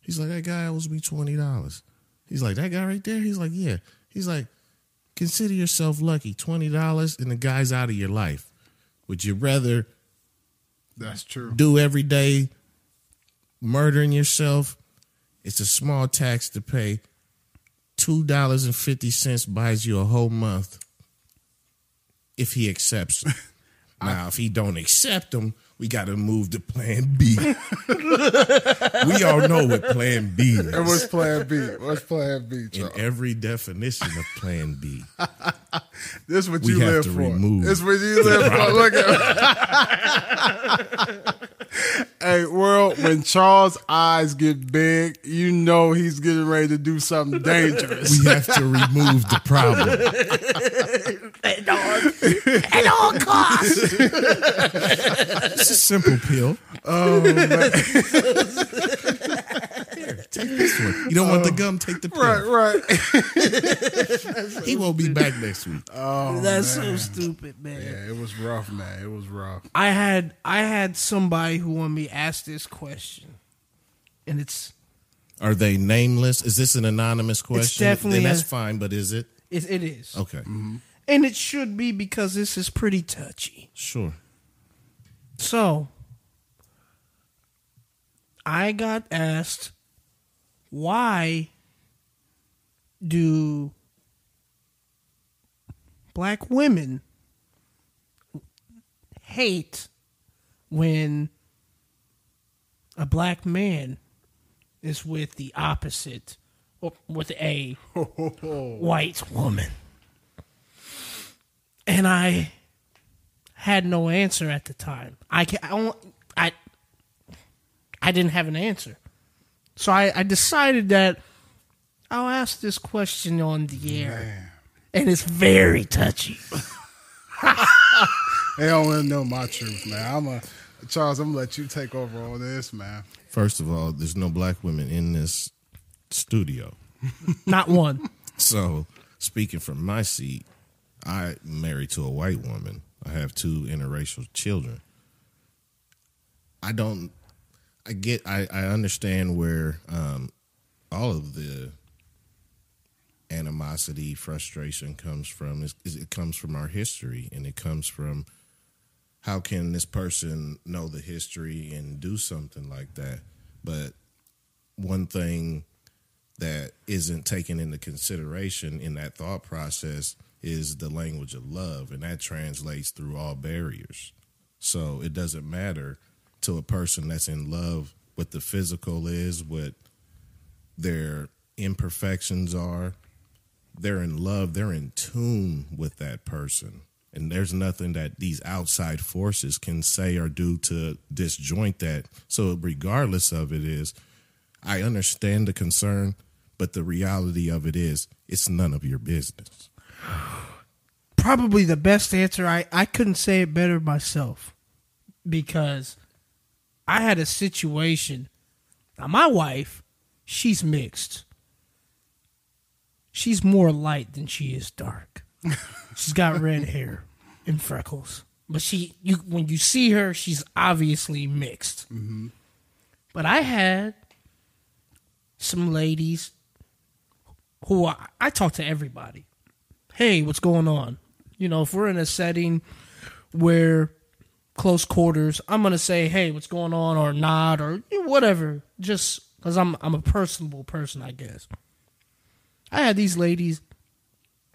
He's like, that guy owes me twenty dollars. He's like, that guy right there. He's like, yeah. He's like, consider yourself lucky. Twenty dollars and the guy's out of your life. Would you rather That's true. do every day murdering yourself? It's a small tax to pay. Two dollars and fifty cents buys you a whole month if he accepts. now, if he don't accept them, we got to move to Plan B. we all know what Plan B is. And what's Plan B? What's Plan B? in every definition of Plan B. This is what you live for. remove This is what you live for. Look at. hey, world! When Charles' eyes get big, you know he's getting ready to do something dangerous. We have to remove the problem. At all, at all costs. It's a simple pill. oh man! Here, take this one. You don't want the gum? Take the pill. right, right. He won't be back next week. Oh, That's man. so stupid, man. Yeah, it was rough, man. It was rough. I had I had somebody who wanted me to ask this question, and it's Are they nameless? Is this an anonymous question? definitely Then that's a- fine, but is it? it, it is, Okay. Mm-hmm. and it should be because this is pretty touchy. Sure. So, I got asked, why do black women hate when a black man is with the opposite or with a white woman? And I had no answer at the time. I can I I, I didn't have an answer, so I, I decided that I'll ask this question on the air, and it's very touchy. They don't want to know my truth, man. I'm a Charles. I'm gonna let you take over on this, man. First of all, there's no black women in this studio. Not one. So, speaking from my seat, I'm married to a white woman. I have two interracial children. I don't. I get. I, I understand where um, all of the animosity, frustration comes from. Is is it comes from our history, and it comes from how can this person know the history and do something like that? But one thing that isn't taken into consideration in that thought process is the language of love, and that translates through all barriers. So it doesn't matter to a person that's in love what the physical is, what their imperfections are. They're in love, they're in tune with that person. And there's nothing that these outside forces can say or do to disjoint that. So, regardless of it, is I understand the concern, but the reality of it is it's none of your business. Probably the best answer. I I couldn't say it better myself, because I had a situation. Now my wife, she's mixed. She's more light than she is dark. She's got red hair and freckles. But she you when you see her, she's obviously mixed. Mm-hmm. But I had some ladies who I, I talk to everybody. Hey, what's going on? You know, if we're in a setting where close quarters, I'm gonna say, "Hey, what's going on?" or nod or whatever, just because I'm I'm a personable person, I guess. I had these ladies;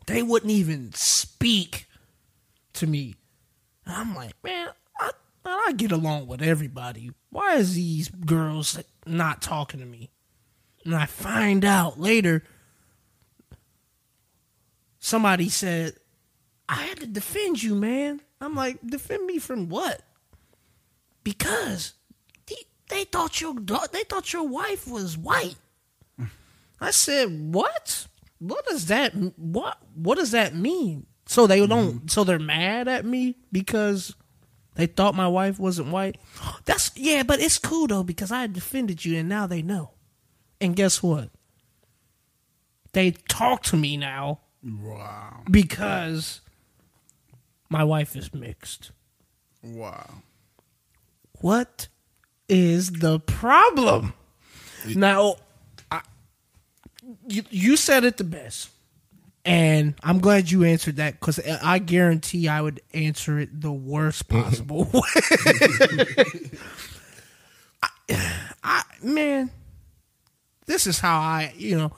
they wouldn't even speak to me. And I'm like, man, I, I get along with everybody. Why is these girls not talking to me? And I find out later. Somebody said, I had to defend you, man. I'm like, defend me from what? Because they, they thought your they thought your wife was white. I said, "What? What does that what what does that mean?" So they don't mm-hmm. so they're mad at me because they thought my wife wasn't white. That's yeah, but it's cool though because I defended you and now they know. And guess what? They talk to me now Wow, because my wife is mixed. wow. What is the problem? Now, I, you, you said it the best. And I'm glad you answered that because I guarantee I would answer it the worst possible way. I, I, man, this is how I, you know,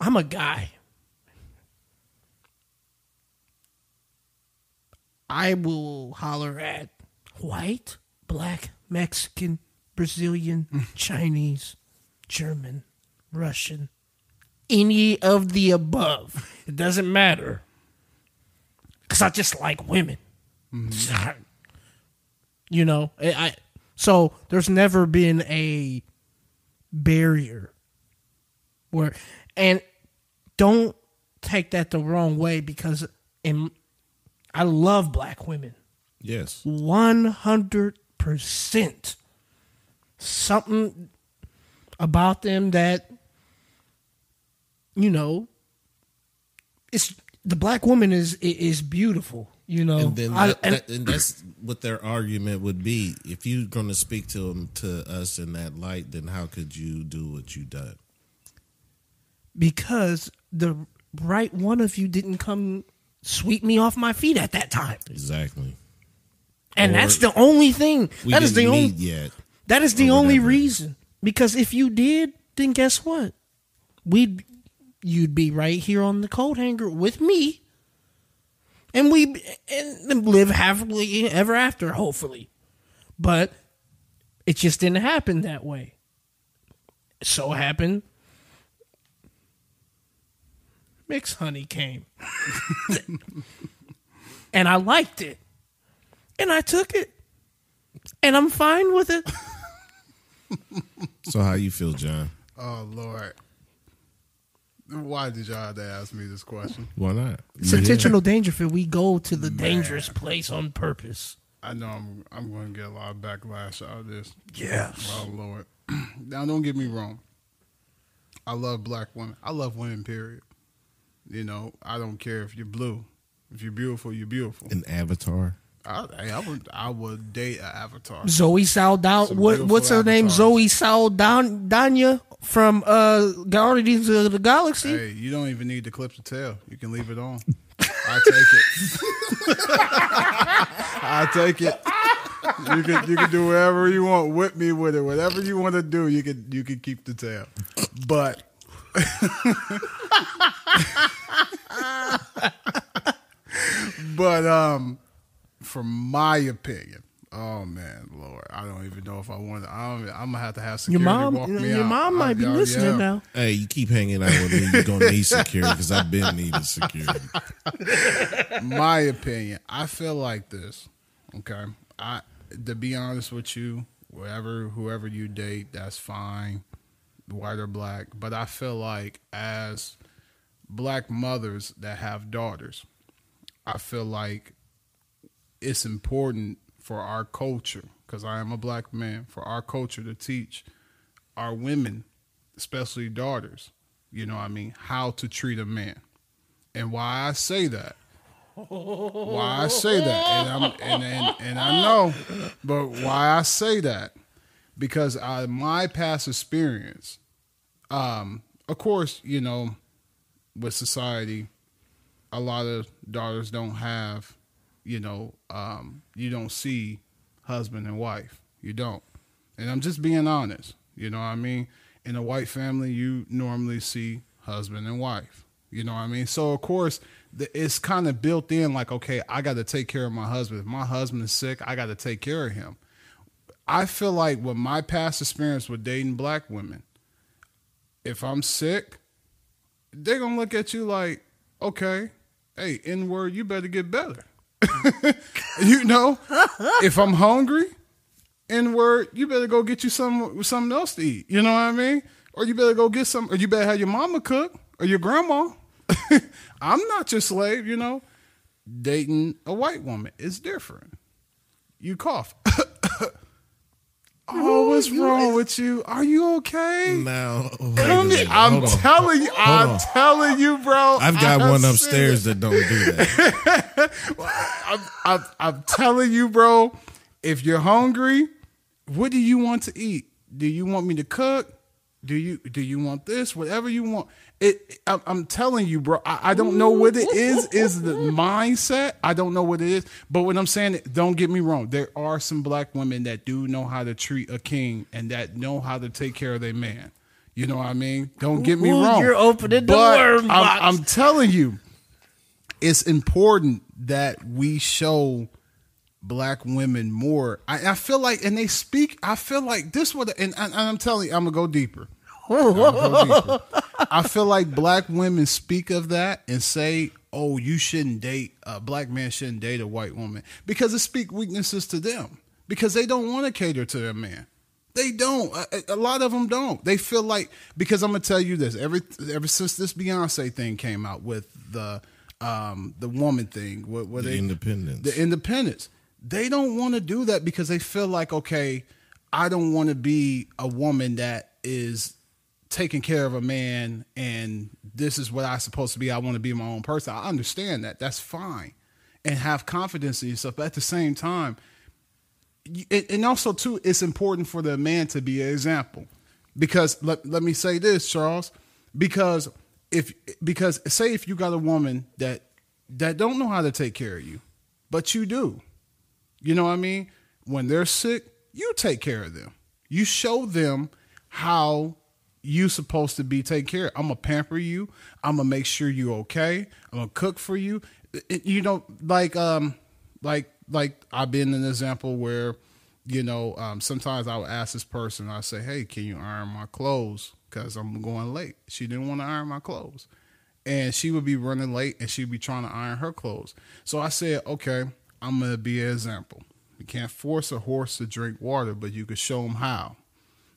I'm a guy. I will holler at white, black, Mexican, Brazilian, Chinese, German, Russian, any of the above. It doesn't matter. Because I just like women. Mm-hmm. You know, I, I so there's never been a barrier where and don't take that the wrong way because in I love black women. Yes. 100% something about them that you know it's the black woman is is beautiful you know And then I- and- that- and that's what their argument would be. If you're going to speak to them to us in that light, then how could you do what you done? because the right one of you didn't come sweep me off my feet at that time Exactly. and Or that's the only thing that is the only yet. That is the only whatever. reason. Because if you did, then guess what? We'd you'd be right here on the coat hanger with me, and we and live happily ever after, hopefully. But it just didn't happen that way. It so happened. Mixed honey came, and I liked it, and I took it, and I'm fine with it. So how you feel, John? Oh Lord. Why did y'all have to ask me this question? Why not? It's You here. intentional danger if we go to the dangerous place on purpose. I know I'm I'm going to get a lot of backlash out of this. Yes. Oh Lord. now don't get me wrong. I love black women. I love women. Period. You know, I don't care if you're blue. If you're beautiful, you're beautiful. An avatar. I, I would I would date an avatar. Zoe Saldana. What, what's her name? Zoe Saldana Danya from uh, Guardians of the Galaxy. Hey, you don't even need to clip the tail. You can leave it on. I take it. I take it. You can you can do whatever you want with me with it. Whatever you want to do, you can you can keep the tail. But but um from my opinion, oh man, Lord, I don't even know if I want to. I don't, I'm gonna have to have Your security mom, walk me your out. mom I- might be I- listening yeah. now. Hey, you keep hanging out with me, you're gonna need security because I've been needing security. my opinion, I feel like this. Okay, I to be honest with you, whatever whoever you date, that's fine, white or black. But I feel like as black mothers that have daughters, I feel like it's important for our culture because I am a black man for our culture to teach our women, especially daughters, you know what I mean, how to treat a man. And why I say that why I say that, and and, and and I know, but why I say that because I my past experience, um, of course, you know, with society, a lot of daughters don't have, you know, um, you don't see husband and wife, you don't, and I'm just being honest, you know what I mean. In a white family, you normally see husband and wife. You know what I mean? So of course, it's kind of built in like, okay, I got to take care of my husband. If my husband is sick, I got to take care of him. I feel like with my past experience with dating black women, if I'm sick, they're gonna look at you like, okay, hey, N word, you better get better. you know, if I'm hungry, N word, you better go get you some something else to eat. You know what I mean? Or you better go get some, or you better have your mama cook or your grandma. I'm not your slave, you know. Dating a white woman is different. You cough. Oh, what's wrong with you? Are you okay? Now, Come here. I'm Hold on. telling you, I'm on. telling you, bro. I've got I've one upstairs that don't do that. I'm, I'm, I'm telling you, bro. If you're hungry, what do you want to eat? Do you want me to cook? Do you do you want this? Whatever you want. It. I'm, I'm telling you, bro. I, I don't know what it is. Is the mindset? I don't know what it is. But what I'm saying, don't get me wrong. There are some black women that do know how to treat a king and that know how to take care of their man. You know what I mean? Don't get me Ooh, wrong. you're opening the But worm box. I'm, I'm telling you, it's important that we show black women more. I, I feel like, and they speak. I feel like this would, and, and I'm telling you, I'm gonna go deeper. I'm gonna go deeper. I feel like black women speak of that and say, "Oh, you shouldn't date a black man shouldn't date a white woman because it speak weaknesses to them because they don't want to cater to their man." They don't. A, a lot of them don't. They feel like because I'm gonna tell you this. Ever ever since this Beyonce thing came out with the um the woman thing, what, what The they independence. the independence. They don't want to do that because they feel like, okay, I don't want to be a woman that is taking care of a man and this is what I'm supposed to be. I want to be my own person. I understand that. That's fine. And have confidence in yourself. But at the same time, and also too, it's important for the man to be an example. Because let, let me say this, Charles, because if because say if you got a woman that that don't know how to take care of you, but you do. You know what I mean? When they're sick, you take care of them. You show them how you supposed to be taken care of. I'm gonna pamper you. I'm gonna make sure you're okay. I'm gonna cook for you. You know, like um, like like I've been an example where, you know, um, sometimes I would ask this person. I say, "Hey, can you iron my clothes? Because I'm going late." She didn't want to iron my clothes, and she would be running late, and she'd be trying to iron her clothes. So I said, "Okay, I'm gonna be an example. You can't force a horse to drink water, but you can show him how."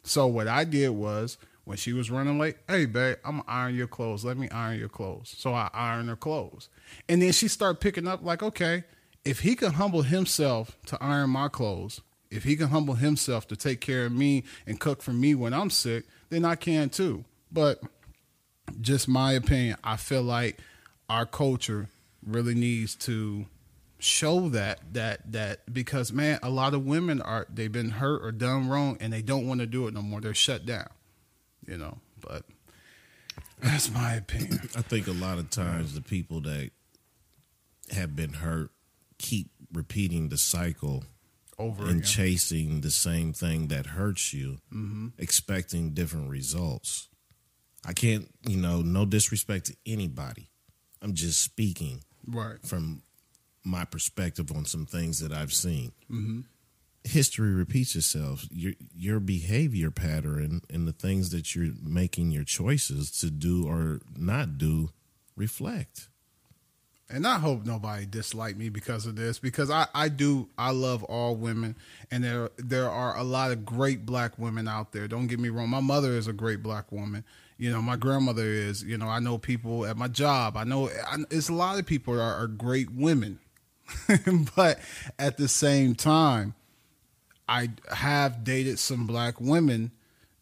So what I did was when she was running late, hey babe, I'm gonna iron your clothes. Let me iron your clothes. So I iron her clothes. And then she started picking up like, okay, if he can humble himself to iron my clothes, if he can humble himself to take care of me and cook for me when I'm sick, then I can too. But just my opinion, I feel like our culture really needs to show that that that because man a lot of women are they've been hurt or done wrong and they don't want to do it no more. They're shut down you know but that's my opinion. I think a lot of times the people that have been hurt keep repeating the cycle over and again. chasing the same thing that hurts you, mm-hmm. expecting different results. I can't, you know, no disrespect to anybody. I'm just speaking right. from my perspective on some things that I've seen. Mm-hmm. History repeats itself. Your your behavior pattern and the things that you're making your choices to do or not do reflect. and I hope nobody dislike me because of this because I, I do I love all women and there there are a lot of great black women out there. Don't get me wrong. My mother is a great black woman. You know, my grandmother is. You know, I know people at my job. I know I, it's a lot of people are, are great women, but at the same time, I have dated some black women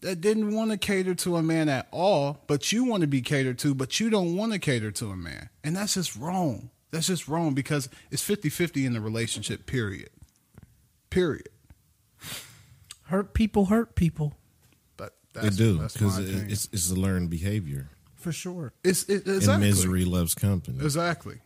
that didn't want to cater to a man at all, but you want to be catered to, but you don't want to cater to a man. And that's just wrong. That's just wrong because it's 50 50 in the relationship, period. Period. hurt people hurt people But They do because my it's it's a learned behavior, for sure. It's, it, and exactly. misery loves company. Exactly.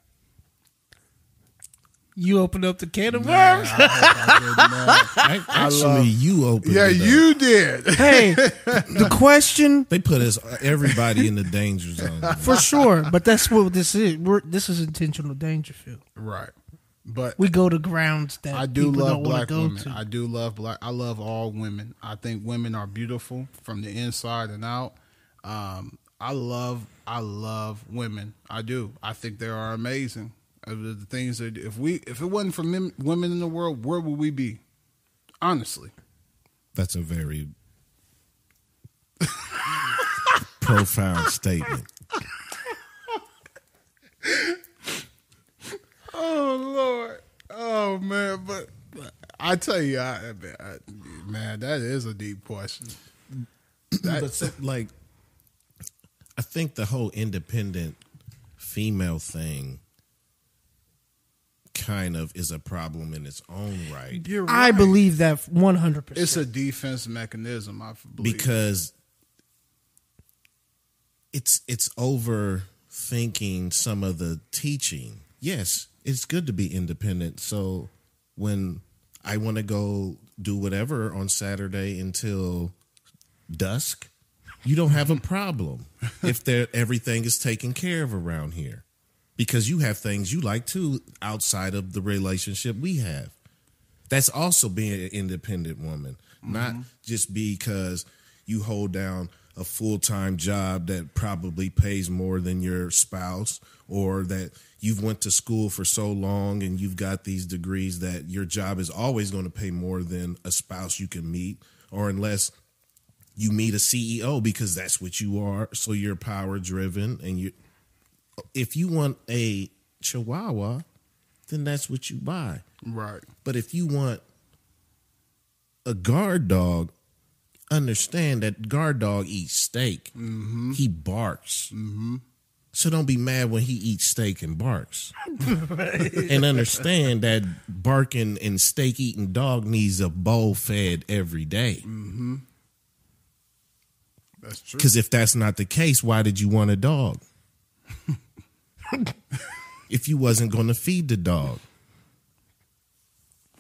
You opened up the can of Nah, worms. I I did. I- Actually, you opened. yeah, it up. you did. hey, the question They put us everybody in the danger zone. for sure, but that's what this is. We're this is intentional Dangerfield. right. But We go to grounds that I do people love don't want black go women. to. I do love black. I love all women. I think women are beautiful from the inside and out. Um, I love, I love women. I do. I think they are amazing. Uh, The things that if we, if it wasn't for men, women in the world, where would we be? Honestly, That's a very profound statement. Oh Lord. Oh man, but, but I tell you, I, I, man, that is a deep question. That- But so, like, I think the whole independent female thing kind of is a problem in its own right You're I believe that 100%. it's a defense mechanism. I believe because it's it's overthinking some of the teaching. Yes, it's good to be independent. So when I want to go do whatever on Saturday until dusk, you don't have a problem if everything is taken care of around here because you have things you like too outside of the relationship we have. That's also being an independent woman, not mm-hmm. just because you hold down a full time job that probably pays more than your spouse, or that you've went to school for so long and you've got these degrees that your job is always going to pay more than a spouse you can meet, or unless you meet a CEO because that's what you are, so you're power driven and you if you want a chihuahua, then that's what you buy. Right. But if you want a guard dog, understand that guard dog eats steak. Mm-hmm. He barks. Mm-hmm. So don't be mad when he eats steak and barks. and understand that barking and steak eating dog needs a bowl fed every day. Mm-hmm. That's true. Because if that's not the case, why did you want a dog? if you wasn't going to feed the dog.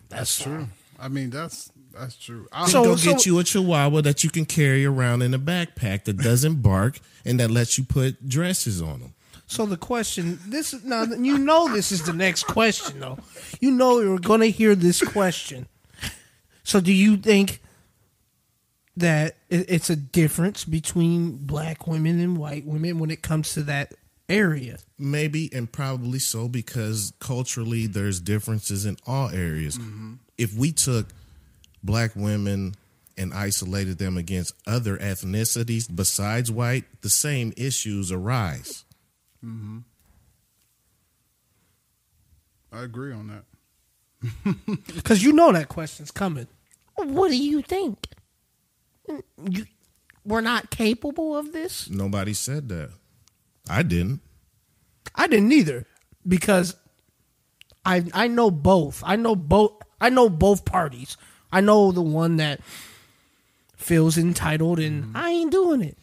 That's true. I mean, that's that's true. I, Then So- go so- get you a chihuahua that you can carry around in a backpack that doesn't bark and that lets you put dresses on them. So the question, this is now you know this is the next question though. You know you're gonna hear this question. So do you think that it's a difference between black women and white women when it comes to that area? Maybe and probably so because culturally there's differences in all areas. Mm-hmm. If we took black women and isolated them against other ethnicities besides white, the same issues arise. Mm-hmm. I agree on that. Because you know that question's coming. What do you think? You, we're not capable of this. Nobody said that. I didn't. I didn't either because I I know both. I know both. I know both parties. I know the one that feels entitled and mm-hmm. I ain't doing it.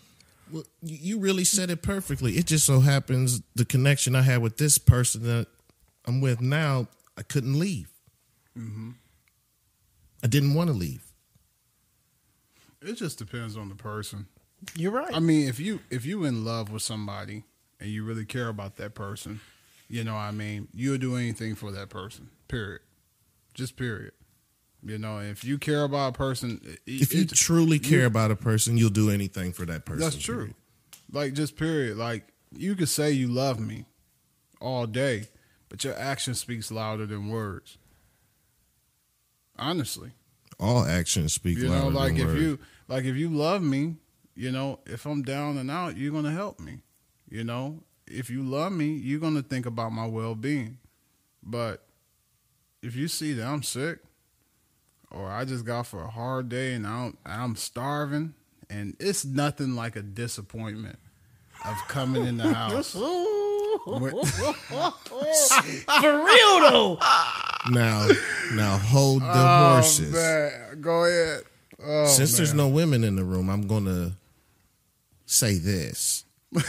Well, you you really said it perfectly. It just so happens the connection I had with this person that I'm with now, I couldn't leave. Mm-hmm. I didn't want to leave. It just depends on the person. You're right. I mean, if you if you in love with somebody and you really care about that person, you know, what I mean, you'll do anything for that person. Period. Just period. You know, if you care about a person, it- If you it- truly care about a person, you'll do anything for that person. That's true. Like just period. Like you could say you love me all day, but your action speaks louder than words. Honestly. All actions speak You louder know, like than if words. you like if you love me, you know, if I'm down and out, you're gonna help me. You know? If you love me, you're gonna think about my well being. But if you see that I'm sick or I just got for a hard day and I don't, I'm starving and it's nothing like a disappointment of coming in the house. For real though. now, now hold the Oh, horses. man. Go ahead. Oh, Since there's no women in the room, I'm gonna say this.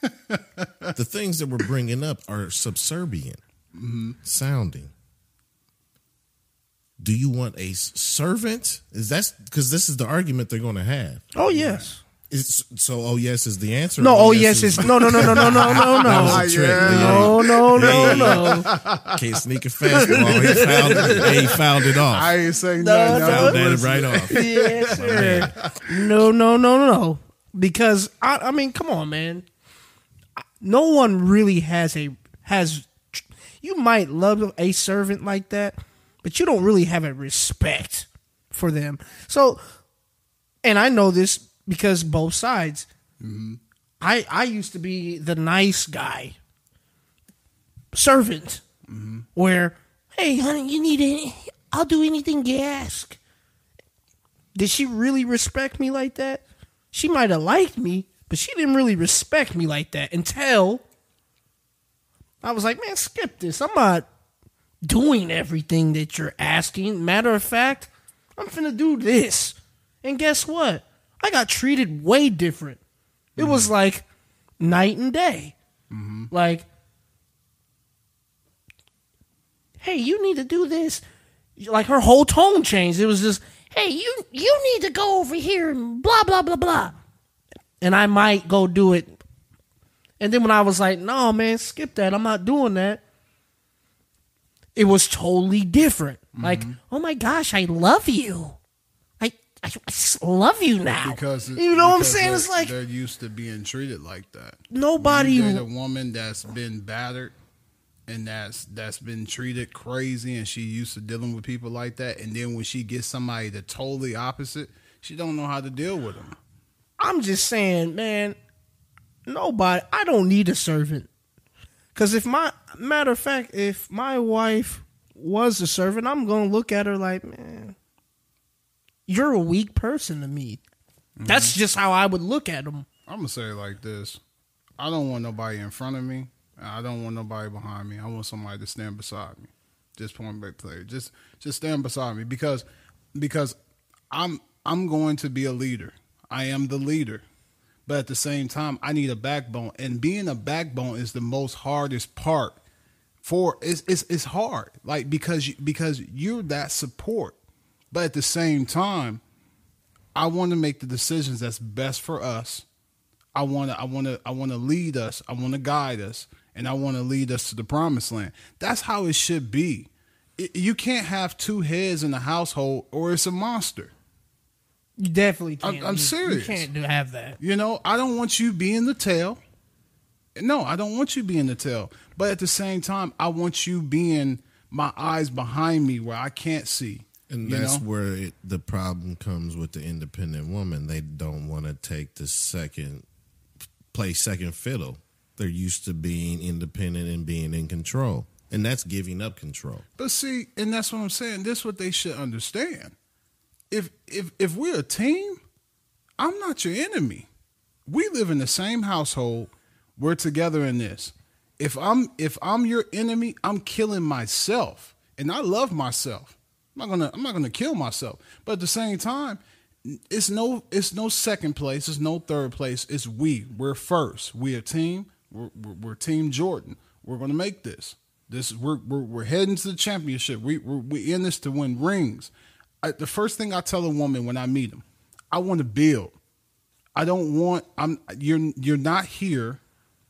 the things that we're bringing up are subservient sounding. Do you want a s- servant? Is that because this is the argument they're going to have? Oh yes. Is so? Oh yes, is the answer. No. Oh yes. Is no. No. No. No. No. No. No. That was No. a trick. Yeah. No. No. No. Hey. No. Can't sneak a fastball. He fouled it. He fouled it off. I ain't saying No, nothing. no. fouled I that was right listening. off. Yes, sir. No, no, no, no, no. Because I, I mean, come on, man. No one really has a has. You might love a servant like that, but you don't really have a respect for them. So, and I know this because both sides. Mm-hmm. I I used to be the nice guy, servant, mm-hmm. where hey honey, you need any? I'll do anything you ask. Did she really respect me like that? She might have liked me, but she didn't really respect me like that until I was like, man, skip this. I'm not doing everything that you're asking. Matter of fact, I'm finna do this. And guess what? I got treated way different. It was mm-hmm. like, night and day. Mm-hmm. Like, hey, you need to do this. Like her whole tone changed. It was just, hey, you you need to go over here and blah blah blah blah. And I might go do it. And then when I was like, no man, skip that. I'm not doing that. It was totally different. Mm-hmm. Like, oh my gosh, I love you. I I, love you now. because you know what I'm saying? It's like they're used to being treated like that. nobody. You date a woman that's been battered and that's that's been treated crazy, and she used to dealing with people like that. And then when she gets somebody the totally opposite, she don't know how to deal with them. I'm just saying, man, nobody, I don't need a servant. Because if my, matter of fact, if my wife was a servant, I'm going to look at her like, man, you're a weak person to me. That's mm-hmm. just how I would look at them. I'm gonna say it like this: I don't want nobody in front of me. I don't want nobody behind me. I want somebody to stand beside me. Just point blank player. Just just stand beside me because because I'm I'm going to be a leader. I am the leader. But at the same time, I need a backbone. And being a backbone is the most hardest part for it's it's, it's hard. Like because you, because you're that support. But at the same time, I want to make the decisions that's best for us. I want to I want to I want to lead us. I want to guide us and I want to lead us to the promised land. That's how it should be. It- you can't have two heads in the household or it's a monster. You definitely I'm- can't. I'm You- serious. You can't do, have that. You know, I don't want you being the tail. No, I don't want you being the tail. But at the same time, I want you being my eyes behind me where I can't see. And you that's know? where it, the problem comes with the independent woman. They don't want to take the second, play second fiddle. They're used to being independent and being in control. And that's giving up control. But see, and that's what I'm saying. This is what they should understand. If if if we're a team, I'm not your enemy. We live in the same household. We're together in this. If I'm if I'm your enemy, I'm killing myself. And I love myself. I'm not gonna I'm not gonna kill myself. But at the same time, it's no it's no second place, it's no third place. It's we. We're first. We a team. We're, we're, we're Team Jordan. We're gonna make this. This we're we're, we're heading to the championship. We we're, we in this to win rings. I, the first thing I tell a woman when I meet them, I want to build. I don't want. I'm. You're you're not here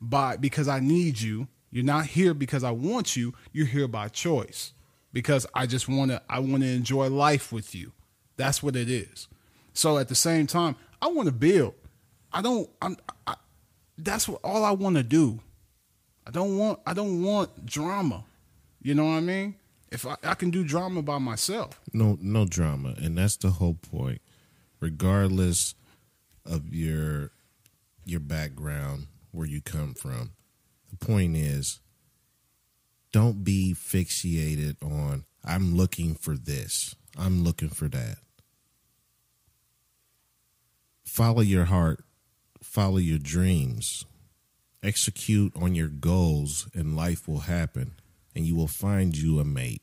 by because I need you. You're not here because I want you. You're here by choice because I just want to. I want to enjoy life with you. That's what it is. So at the same time, I want to build. I don't. I'm. I, that's what all I want to do. I don't want. I don't want drama. You know what I mean? If I, I can do drama by myself, No, no drama, and that's the whole point. Regardless of your your background, where you come from, the point is, don't be fixated on I'm looking for this, I'm looking for that. Follow your heart, follow your dreams, execute on your goals, and life will happen, and you will find you a mate.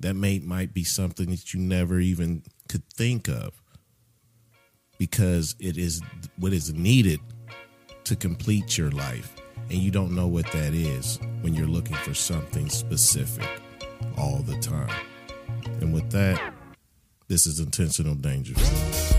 That mate might be something that you never even could think of because it is what is needed to complete your life. And you don't know what that is when you're looking for something specific all the time. And with that this is intentional dangerous